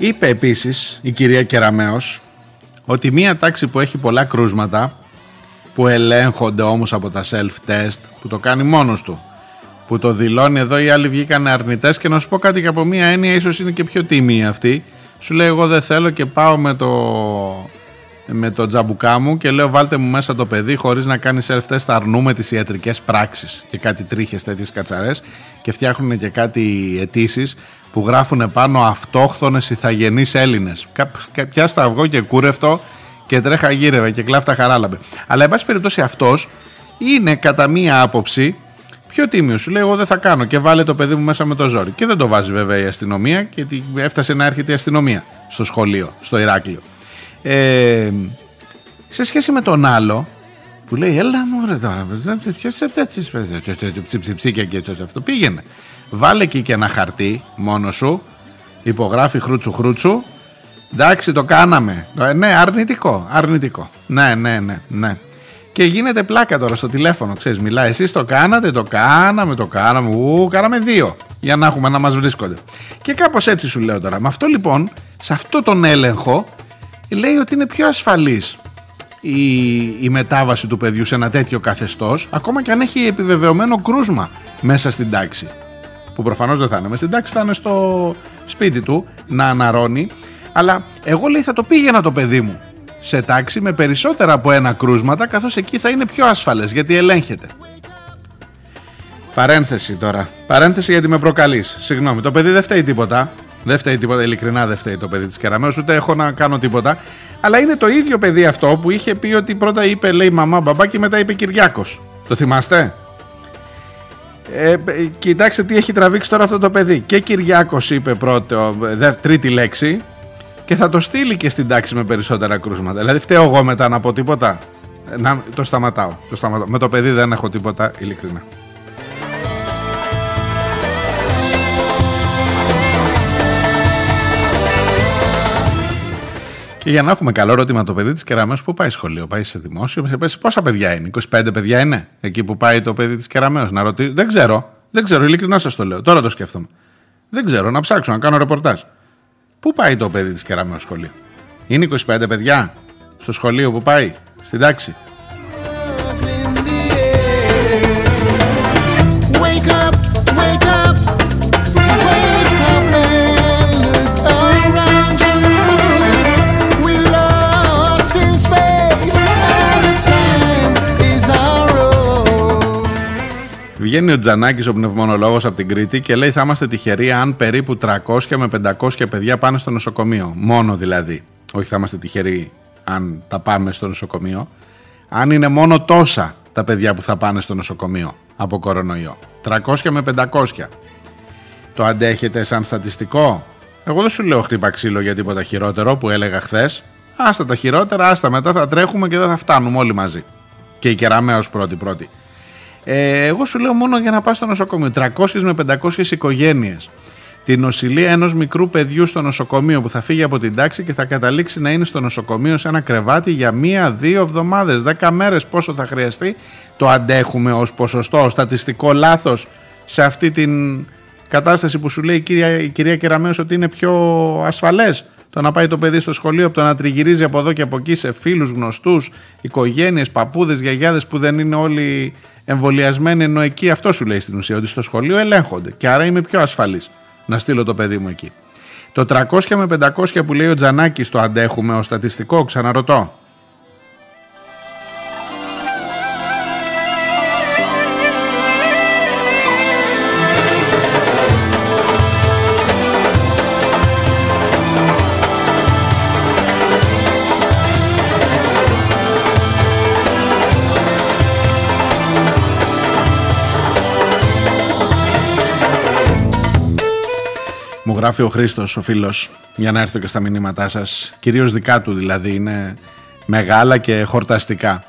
Είπε επίσης η κυρία Κεραμέως ότι μία τάξη που έχει πολλά κρούσματα που ελέγχονται όμως από τα self-test που το κάνει μόνος του που το δηλώνει εδώ οι άλλοι βγήκαν αρνητές και να σου πω κάτι και από μία έννοια ίσως είναι και πιο τίμη αυτή. Σου λέει εγώ δεν θέλω και πάω με το με το τζαμπουκά μου και λέω βάλτε μου μέσα το παιδί χωρίς να κάνει self-test θα αρνούμε τις ιατρικές πράξεις και κάτι τρίχες τέτοιες κατσαρές και φτιάχνουν και κάτι αιτήσεις που γράφουν πάνω αυτόχθονες ηθαγενείς Έλληνες. Πιάστα αυγό και κούρευτο και τρέχα γύρευε και κλάφτα χαράλαμπε. Αλλά εν πάση περιπτώσει αυτός είναι κατά μία άποψη πιο τίμιο. Σου λέει: Εγώ δεν θα κάνω και βάλε το παιδί μου μέσα με το ζόρι. Και δεν το βάζει βέβαια η αστυνομία και έφτασε να έρχεται η αστυνομία στο σχολείο, στο Ηράκλειο. Ε, σε σχέση με τον άλλο που λέει έλα μου ρε τώρα ποιος ψιψίκια και αυτό πήγαινε βάλε εκεί και ένα χαρτί μόνος σου, υπογράφει χρούτσου χρούτσου. Εντάξει, το κάναμε. Ε, ναι, αρνητικό, αρνητικό. Ναι, ναι, ναι, ναι. Και γίνεται πλάκα τώρα στο τηλέφωνο, ξέρεις, μιλάει. Εσείς το κάνατε, το κάναμε, το κάναμε. Ου, κάναμε δύο για να έχουμε να μας βρίσκονται. Και κάπως έτσι σου λέω τώρα. Με αυτό λοιπόν, σε αυτό τον έλεγχο, λέει ότι είναι πιο ασφαλής η, η μετάβαση του παιδιού σε ένα τέτοιο καθεστώς, ακόμα και αν έχει επιβεβαιωμένο κρούσμα μέσα στην τάξη. Που προφανώς δεν θα είναι μέσα στην τάξη, θα είναι στο σπίτι του να αναρώνει. Αλλά εγώ λέει θα το πήγαινα το παιδί μου σε τάξη με περισσότερα από ένα κρούσματα καθώς εκεί θα είναι πιο ασφαλές γιατί ελέγχεται. Παρένθεση τώρα. Παρένθεση γιατί με προκαλείς. Συγγνώμη, το παιδί δεν φταίει τίποτα. Δεν φταίει τίποτα, ειλικρινά δεν φταίει το παιδί της Κεραμέως, ούτε έχω να κάνω τίποτα. Αλλά είναι το ίδιο παιδί αυτό που είχε πει ότι πρώτα είπε, λέει μαμά, μπαμπά και μετά είπε Κυριάκος. Το θυμάστε; Ε, κοιτάξτε τι έχει τραβήξει τώρα αυτό το παιδί. Και Κυριάκος είπε πρώτο, δε, τρίτη λέξη και θα το στείλει και στην τάξη με περισσότερα κρούσματα. Δηλαδή φταίω εγώ μετά να πω τίποτα. Να, το σταματάω. Το σταματάω. Με το παιδί δεν έχω τίποτα ειλικρινά. Και για να έχουμε καλό ερώτημα το παιδί της Κεραμέως που πάει σχολείο, πάει σε δημόσιο, σε πέσει πόσα παιδιά είναι, 25 παιδιά είναι εκεί που πάει το παιδί της Κεραμέως να ρωτήσει. Δεν ξέρω, δεν ξέρω, ειλικρινά σας το λέω, τώρα το σκέφτομαι. Δεν ξέρω, να ψάξω, να κάνω ρεπορτάζ. Πού πάει το παιδί της Κεραμέως σχολείο, Είναι 25 παιδιά στο σχολείο που πάει, στην τάξη; Βγαίνει ο Τζανάκης, ο πνευμονολόγος από την Κρήτη και λέει: Θα είμαστε τυχεροί αν περίπου 300 με 500 παιδιά πάνε στο νοσοκομείο. Μόνο δηλαδή. Όχι, θα είμαστε τυχεροί αν τα πάμε στο νοσοκομείο. Αν είναι μόνο τόσα τα παιδιά που θα πάνε στο νοσοκομείο από κορονοϊό. 300 με 500. Το αντέχετε σαν στατιστικό; Εγώ δεν σου λέω χτύπα ξύλο για τίποτα χειρότερο που έλεγα χθες. Άστα τα χειρότερα, άστα μετά θα τρέχουμε και δεν θα φτάνουμε όλοι μαζί. Και η κεραμέως πρώτη-πρώτη. Ε, εγώ σου λέω μόνο για να πας στο νοσοκομείο. 300 με 500 οικογένειες. Την νοσηλεία ενός μικρού παιδιού στο νοσοκομείο που θα φύγει από την τάξη και θα καταλήξει να είναι στο νοσοκομείο σε ένα κρεβάτι για μία-δύο εβδομάδες, δέκα μέρες πόσο θα χρειαστεί. Το αντέχουμε ως ποσοστό, στατιστικό λάθος σε αυτή την κατάσταση που σου λέει η κυρία, η κυρία Κεραμέως ότι είναι πιο ασφαλές το να πάει το παιδί στο σχολείο από το να τριγυρίζει από εδώ και από εκεί σε φίλους, γνωστούς, οικογένειες, παππούδες, γιαγιάδες που δεν είναι όλοι εμβολιασμένοι ενώ εκεί αυτό σου λέει στην ουσία ότι στο σχολείο ελέγχονται και άρα είμαι πιο ασφαλής να στείλω το παιδί μου εκεί. Το 300 με 500 που λέει ο Τζανάκης το αντέχουμε ως στατιστικό ξαναρωτώ. Γράφει ο Χρήστος, ο φίλος, για να έρθω και στα μηνύματά σας. Κυρίως δικά του δηλαδή, είναι μεγάλα και χορταστικά.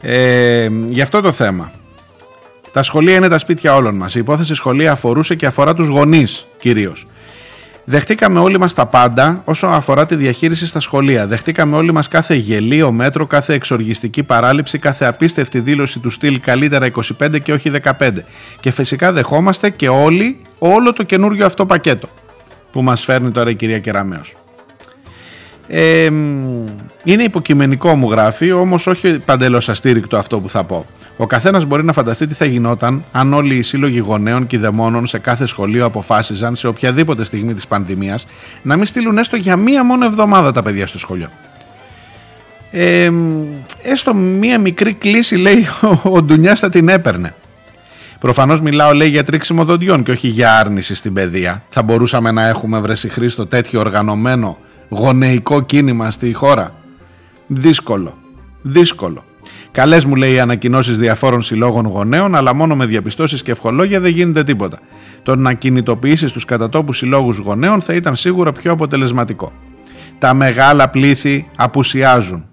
Ε, γι' αυτό το θέμα. Τα σχολεία είναι τα σπίτια όλων μας. Η υπόθεση σχολεία αφορούσε και αφορά τους γονείς κυρίως. Δεχτήκαμε όλοι μας τα πάντα όσο αφορά τη διαχείριση στα σχολεία. Δεχτήκαμε όλοι μας κάθε γελίο μέτρο, κάθε εξοργιστική παράληψη, κάθε απίστευτη δήλωση του στυλ καλύτερα 25 και όχι 15. Και φυσικά δεχόμαστε και όλοι όλο το καινούριο αυτό πακέτο που μας φέρνει τώρα η κυρία Κεραμέως. Ε, είναι υποκειμενικό μου γράφει, όμως όχι παντελώς αστήρικτο αυτό που θα πω. Ο καθένας μπορεί να φανταστεί τι θα γινόταν αν όλοι οι σύλλογοι γονέων και δαιμόνων σε κάθε σχολείο αποφάσιζαν σε οποιαδήποτε στιγμή της πανδημίας να μην στείλουν έστω για μία μόνο εβδομάδα τα παιδιά στο σχολείο. Ε, έστω μία μικρή κλίση λέει ο, ο Ντουνιάς θα την έπαιρνε. Προφανώς μιλάω λέει για τρίξιμο δοντιών και όχι για άρνηση στην παιδεία. Θα μπορούσαμε να έχουμε βρέσει Χρήστο τέτοιο οργανωμένο γονεϊκό κίνημα στη χώρα. Δύσκολο. Δύσκολο. Καλές μου λέει οι ανακοινώσεις διαφόρων συλλόγων γονέων, αλλά μόνο με διαπιστώσεις και ευχολόγια δεν γίνεται τίποτα. Το να κινητοποιήσεις τους κατατόπους συλλόγους γονέων θα ήταν σίγουρα πιο αποτελεσματικό. Τα μεγάλα πλήθη απουσιάζουν.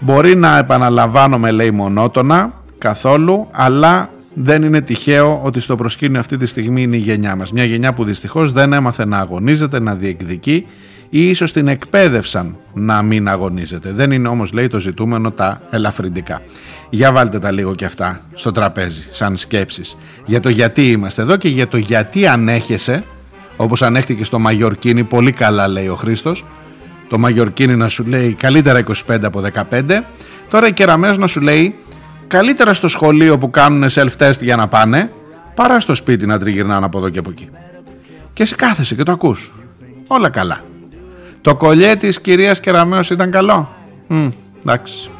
Μπορεί να επαναλαμβάνομαι λέει μονότονα καθόλου, αλλά δεν είναι τυχαίο ότι στο προσκήνιο αυτή τη στιγμή είναι η γενιά μας. Μια γενιά που δυστυχώς δεν έμαθε να αγωνίζεται, να διεκδικεί ή ίσως την εκπαίδευσαν να μην αγωνίζεται. Δεν είναι όμως λέει το ζητούμενο τα ελαφρυντικά. Για βάλτε τα λίγο και αυτά στο τραπέζι σαν σκέψεις. Για το γιατί είμαστε εδώ και για το γιατί ανέχεσαι όπως ανέχτηκε στο Μαγιορκίνη πολύ καλά λέει ο Χρήστος. Το Μαγιορκίνη να σου λέει καλύτερα 25 από 15 τώρα η Κεραμέως να σου λέει καλύτερα στο σχολείο που κάνουν self-test για να πάνε παρά στο σπίτι να τριγυρνάνε από εδώ και από εκεί. Και εσύ κάθεσαι και το ακούς. Όλα καλά το κολλιέ της κυρίας Κεραμέως ήταν καλό. Μ, εντάξει.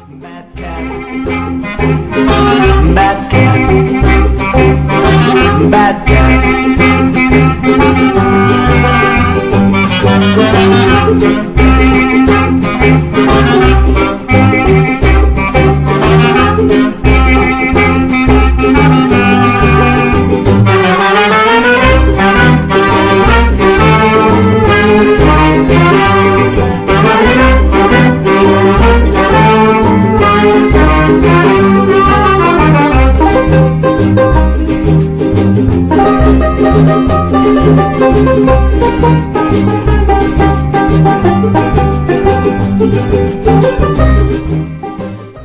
Bad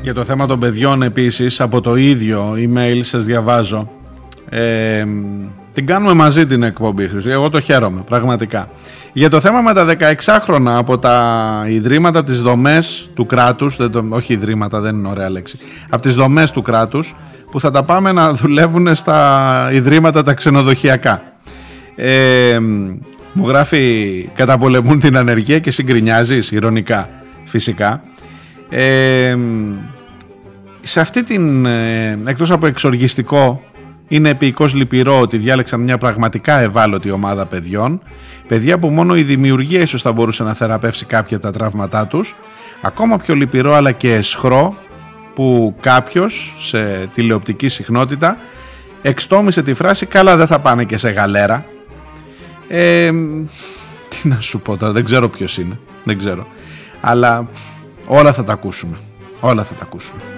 cat. Bad Για το θέμα των παιδιών επίσης από το ίδιο email σας διαβάζω ε, την κάνουμε μαζί την εκπομπή Χριστού. Εγώ το χαίρομαι πραγματικά. Για το θέμα με τα 16χρονα από τα ιδρύματα, τις δομές του κράτους, δεν όχι ιδρύματα δεν είναι ωραία λέξη, από τις δομές του κράτους που θα τα πάμε να δουλεύουν στα ιδρύματα τα ξενοδοχειακά. Ε, μου γράφει καταπολεμούν την ανεργία και συγκρινιάζεις ηρωνικά φυσικά. Ε, σε αυτή την, ε, εκτός από εξοργιστικό, είναι επίοικος λυπηρό ότι διάλεξαν μια πραγματικά ευάλωτη ομάδα παιδιών, παιδιά που μόνο η δημιουργία ίσως θα μπορούσε να θεραπεύσει κάποια από τα τραύματά τους, ακόμα πιο λυπηρό αλλά και εσχρό που κάποιος σε τηλεοπτική συχνότητα εξτόμησε τη φράση «καλά δεν θα πάνε και σε γαλέρα». Ε, τι να σου πω τώρα, δεν ξέρω ποιος είναι, δεν ξέρω. Αλλά όλα θα τα ακούσουμε, όλα θα τα ακούσουμε.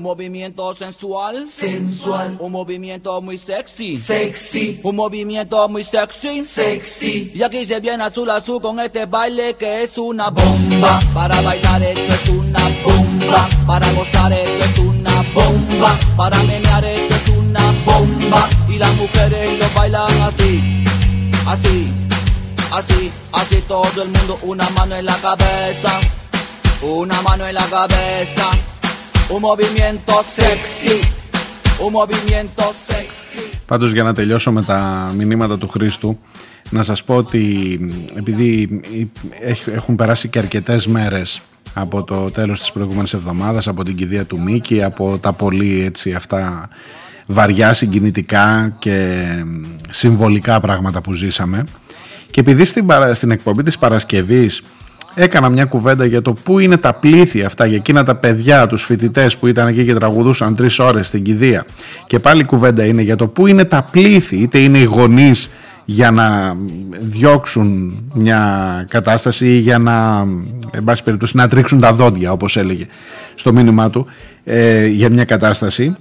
Un movimiento sensual, sensual, un movimiento muy sexy, sexy, un movimiento muy sexy, sexy. Y aquí se viene azul azul con este baile que es una bomba. Para bailar esto es una bomba, para gozar esto es una bomba, para menear esto es una bomba. Y las mujeres lo bailan así, así, así, así todo el mundo. Una mano en la cabeza, una mano en la cabeza. Un movimiento sexy. Un movimiento sexy. Πάντως για να τελειώσω με τα μηνύματα του Χρήστου να σας πω ότι επειδή έχουν περάσει και αρκετές μέρες από το τέλος της προηγούμενης εβδομάδας από την κηδεία του Μίκη από τα πολύ έτσι αυτά βαριά συγκινητικά και συμβολικά πράγματα που ζήσαμε και επειδή στην, στην εκπομπή της Παρασκευής έκανα μια κουβέντα για το πού είναι τα πλήθη αυτά για εκείνα τα παιδιά, τους φοιτητές που ήταν εκεί και τραγουδούσαν τρεις ώρες στην κηδεία. Και πάλι κουβέντα είναι για το πού είναι τα πλήθη είτε είναι οι γονείς για να διώξουν μια κατάσταση ή για να, εν πάση περιπτώσει, να τρίξουν τα δόντια όπως έλεγε στο μήνυμά του ε, για μια κατάσταση.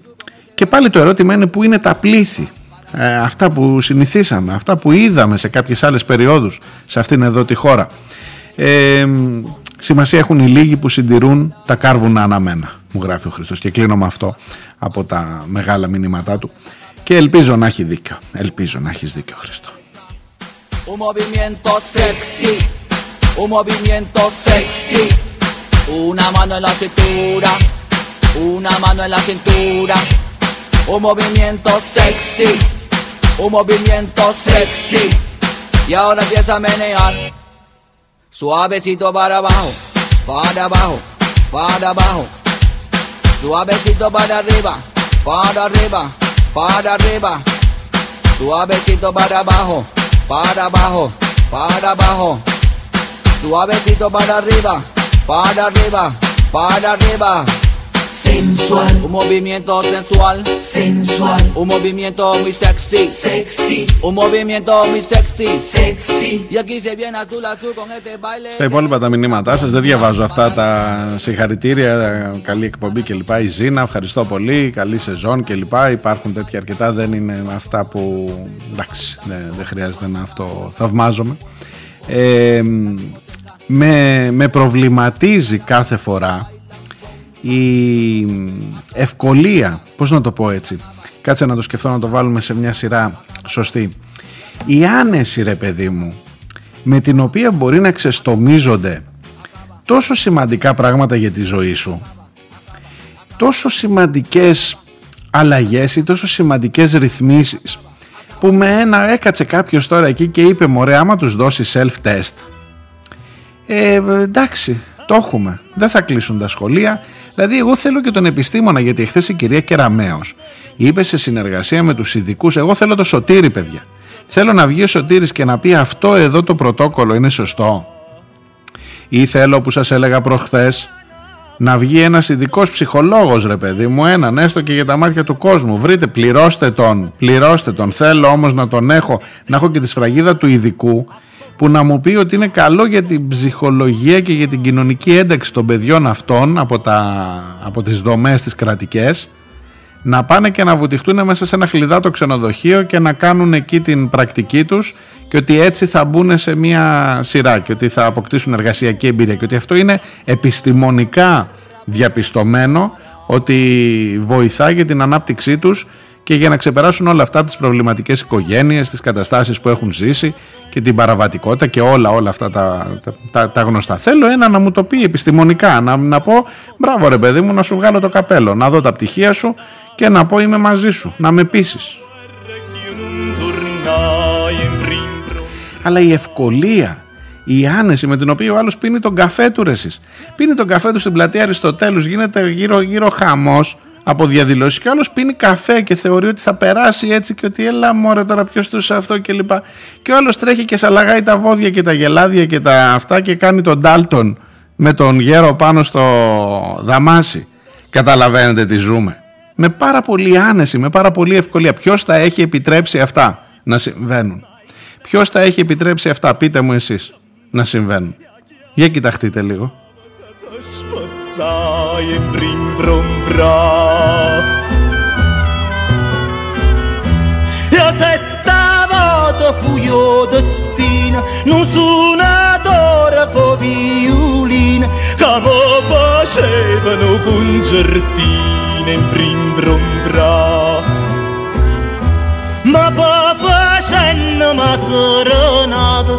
Και πάλι το ερώτημα είναι πού είναι τα πλήθη. Ε, αυτά που συνηθίσαμε, αυτά που είδαμε σε κάποιες άλλες περιόδους σε αυτήν εδώ τη χώρα ε, σημασία έχουν οι λίγοι που συντηρούν τα κάρβουνα αναμένα, μου γράφει ο Χριστός και κλείνω με αυτό από τα μεγάλα μηνύματά του και ελπίζω να έχει δίκιο. Ελπίζω να έχεις δίκιο Χριστό. Un movimiento sexy, un movimiento sexy, una mano en la cintura, una mano en la cintura, un movimiento sexy, un movimiento sexy, y ahora empieza a menear. Suavecito para abajo, para abajo, para abajo. Suavecito para arriba, para arriba, para arriba. Suavecito para abajo, para abajo, para abajo. Suavecito para arriba, para arriba, para arriba. Sensual, un movimiento sensual, sensual, un movimiento muy sexy, sexy, un movimiento muy sexy, sexy. Y aquí se viene azul azul con este baile. Στα υπόλοιπα τα μηνύματά σας δεν διαβάζω αυτά τα συγχαρητήρια, καλή εκπομπή κλπ. Η Ζήνα, ευχαριστώ πολύ, καλή σεζόν κλπ. Υπάρχουν τέτοια αρκετά, δεν είναι αυτά που εντάξει, δεν, δεν χρειάζεται να αυτό θαυμάζομαι. Ε, με, με προβληματίζει κάθε φορά η ευκολία, πώς να το πω έτσι, κάτσε να το σκεφτώ να το βάλουμε σε μια σειρά σωστή, η άνεση ρε παιδί μου, με την οποία μπορεί να ξεστομίζονται τόσο σημαντικά πράγματα για τη ζωή σου, τόσο σημαντικές αλλαγές ή τόσο σημαντικές ρυθμίσεις που με ένα έκατσε κάποιος τώρα εκεί και είπε μωρέ άμα τους δώσεις self-test ε, εντάξει το έχουμε. Δεν θα κλείσουν τα σχολεία. Δηλαδή εγώ θέλω και τον επιστήμονα γιατί χθες η κυρία Κεραμέως είπε σε συνεργασία με τους ειδικούς, εγώ θέλω το σωτήρι παιδιά. Θέλω να βγει ο σωτήρης και να πει αυτό εδώ το πρωτόκολλο είναι σωστό ή θέλω που σας έλεγα προχθές να βγει ένας ειδικός ψυχολόγος ρε παιδί μου έναν έστω και για τα μάτια του κόσμου. Βρείτε πληρώστε τον πληρώστε τον. Θέλω όμως να τον έχω να έχω και τη σφραγίδα του ειδικού που να μου πει ότι είναι καλό για την ψυχολογία και για την κοινωνική ένταξη των παιδιών αυτών από, τα, από τις δομές τις κρατικές να πάνε και να βουτυχτούν μέσα σε ένα χλιδάτο ξενοδοχείο και να κάνουν εκεί την πρακτική τους και ότι έτσι θα μπουν σε μια σειρά και ότι θα αποκτήσουν εργασιακή εμπειρία. Και ότι αυτό είναι επιστημονικά διαπιστωμένο ότι βοηθά για την ανάπτυξή τους και για να ξεπεράσουν όλα αυτά τις προβληματικές οικογένειες, τις καταστάσεις που έχουν ζήσει και την παραβατικότητα και όλα όλα αυτά τα, τα, τα, γνωστά. Θέλω ένα να μου το πει επιστημονικά, να, να πω μπράβο ρε παιδί μου να σου βγάλω το καπέλο, να δω τα πτυχία σου και να πω είμαι μαζί σου, να με πείσεις. Αλλά η ευκολία, η άνεση με την οποία ο άλλος πίνει τον καφέ του ρε εσείς. Πίνει τον καφέ του στην πλατεία Αριστοτέλους, γίνεται γύρω γύρω χαμός από διαδηλώσει και άλλος πίνει καφέ και θεωρεί ότι θα περάσει έτσι και ότι έλα μωρέ τώρα ποιος του αυτό και λοιπά. Και ο άλλος τρέχει και σαλαγάει τα βόδια και τα γελάδια και τα αυτά και κάνει τον Ντάλτον με τον γέρο πάνω στο δαμάσι. Καταλαβαίνετε τι ζούμε. Με πάρα πολύ άνεση, με πάρα πολύ ευκολία. Ποιος θα έχει επιτρέψει αυτά να συμβαίνουν; Ποιος θα έχει επιτρέψει αυτά, πείτε μου εσείς, να συμβαίνουν; Για κοιταχτείτε λίγο. E brim brum bra. E se stava fuio destino non suonatore co violino mi facevano concertine in brim brum bra. Ma poi facendo ma serenata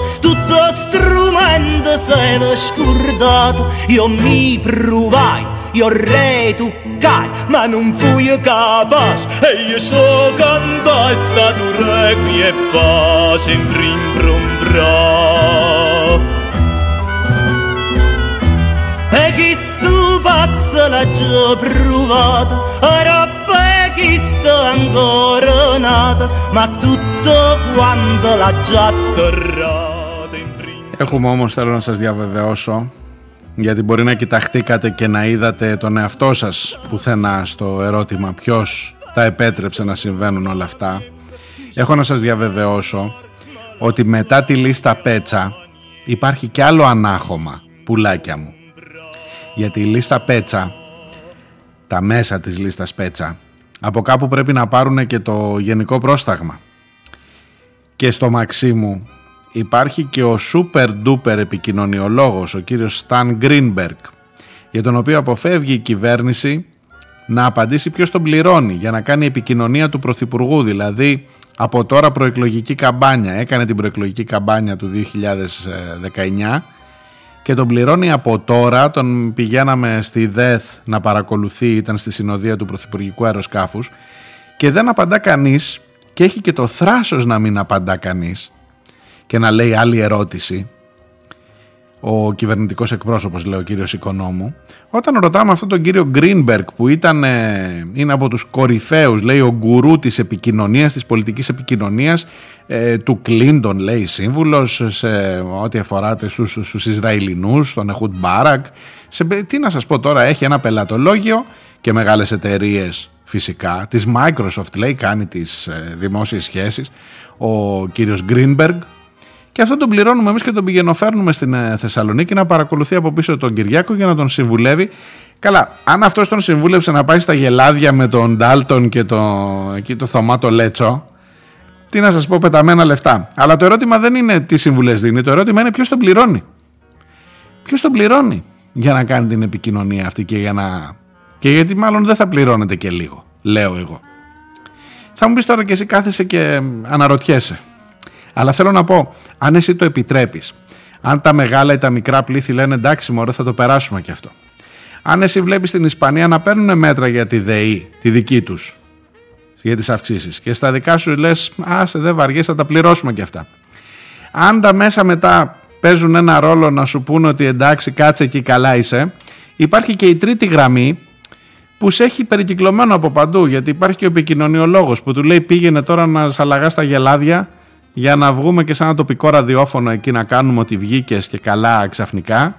tutto strumento se scordato. Io mi provai io re tu cai ma non fui capace. E io so cantai stato requi e pace in rimbrombra e chi stu passa l'ha già provato era chi sto ancora nato ma tutto quanto l'ha già atterrato Έχουμε όμως θέλω να σας διαβεβαιώσω γιατί μπορεί να κοιταχτήκατε και να είδατε τον εαυτό σας πουθενά στο ερώτημα ποιος τα επέτρεψε να συμβαίνουν όλα αυτά. Έχω να σας διαβεβαιώσω ότι μετά τη λίστα Πέτσα υπάρχει κι άλλο ανάχωμα, πουλάκια μου. Γιατί η λίστα Πέτσα, τα μέσα της λίστας Πέτσα, από κάπου πρέπει να πάρουν και το γενικό πρόσταγμα. Και στο Μαξίμου υπάρχει και ο super duper επικοινωνιολόγος, ο κύριος Σταν Γκρίνμπεργκ, για τον οποίο αποφεύγει η κυβέρνηση να απαντήσει ποιος τον πληρώνει για να κάνει επικοινωνία του Πρωθυπουργού, δηλαδή από τώρα προεκλογική καμπάνια. Έκανε την προεκλογική καμπάνια του 2019 και τον πληρώνει από τώρα, τον πηγαίναμε στη ΔΕΘ να παρακολουθεί, ήταν στη συνοδεία του Πρωθυπουργικού Αεροσκάφους και δεν απαντά κανείς και έχει και το θράσος να μην απαντά κανείς και να λέει άλλη ερώτηση ο κυβερνητικός εκπρόσωπος, λέει ο κύριος Οικονόμου, όταν ρωτάμε αυτόν τον κύριο Γκρίνμπεργκ που ήταν, ε, είναι από τους κορυφαίους, λέει ο γκουρού της επικοινωνίας, της πολιτικής επικοινωνίας, ε, του Κλίντον, λέει σύμβουλος, σε ό,τι αφορά στους Ισραηλινούς, στον Εχούτ Μπάρακ. Σε, τι να σας πω τώρα, έχει ένα πελατολόγιο και μεγάλες εταιρείες φυσικά. Της Microsoft, λέει, κάνει τις ε, δημόσιες σχέσεις. Ο κύριος Γκρίνμπεργκ, και αυτό τον πληρώνουμε εμείς και τον πηγαίνω στην ε, Θεσσαλονίκη να παρακολουθεί από πίσω τον Κυριάκο για να τον συμβουλεύει. Καλά, αν αυτός τον συμβούλεψε να πάει στα γελάδια με τον Ντάλτον και το, εκεί το Θωμάτο Λέτσο, τι να σας πω, πεταμένα λεφτά. Αλλά το ερώτημα δεν είναι τι συμβουλές δίνει, το ερώτημα είναι ποιος τον πληρώνει. Ποιος τον πληρώνει για να κάνει την επικοινωνία αυτή και για να. και γιατί μάλλον δεν θα πληρώνεται και λίγο, λέω εγώ. Θα μου πεις τώρα και εσύ κάθεσαι και αναρωτιέσαι. Αλλά θέλω να πω, αν εσύ το επιτρέπεις, αν τα μεγάλα ή τα μικρά πλήθη λένε εντάξει μωρέ θα το περάσουμε και αυτό. Αν εσύ βλέπεις την Ισπανία να παίρνουν μέτρα για τη ΔΕΗ, τη δική τους, για τις αυξήσεις και στα δικά σου λες άσε δεν βαριές θα τα πληρώσουμε και αυτά. Αν τα μέσα μετά παίζουν ένα ρόλο να σου πούνε ότι εντάξει κάτσε εκεί καλά είσαι, υπάρχει και η τρίτη γραμμή που σε έχει περικυκλωμένο από παντού γιατί υπάρχει και ο επικοινωνιολόγος που του λέει πήγαινε τώρα να σαλαγάς στα γελάδια για να βγούμε και σε ένα τοπικό ραδιόφωνο εκεί να κάνουμε ότι βγήκες και καλά ξαφνικά.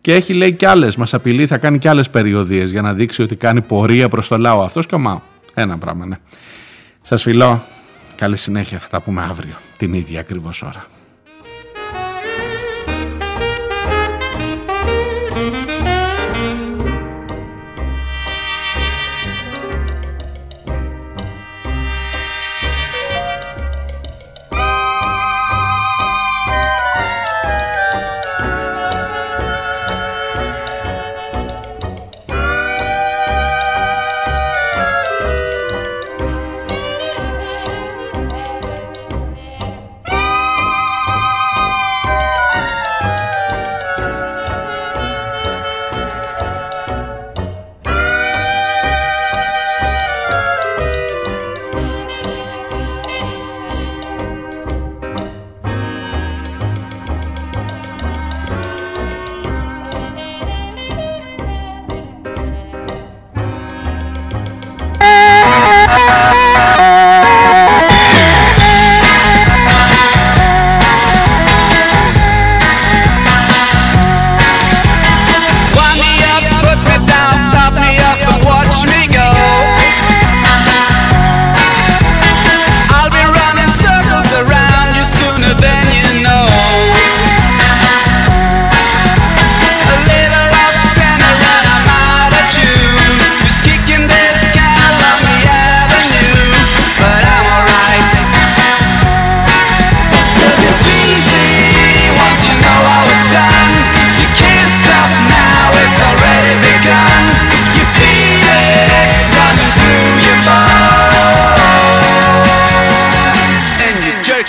Και έχει λέει κι άλλες, μας απειλεί, θα κάνει κι άλλες περιοδίες για να δείξει ότι κάνει πορεία προς το λαό. Αυτός και ο Μάου. Ένα πράγμα, ναι. Σας φιλώ. Καλή συνέχεια. Θα τα πούμε αύριο, την ίδια ακριβώς ώρα.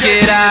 get out.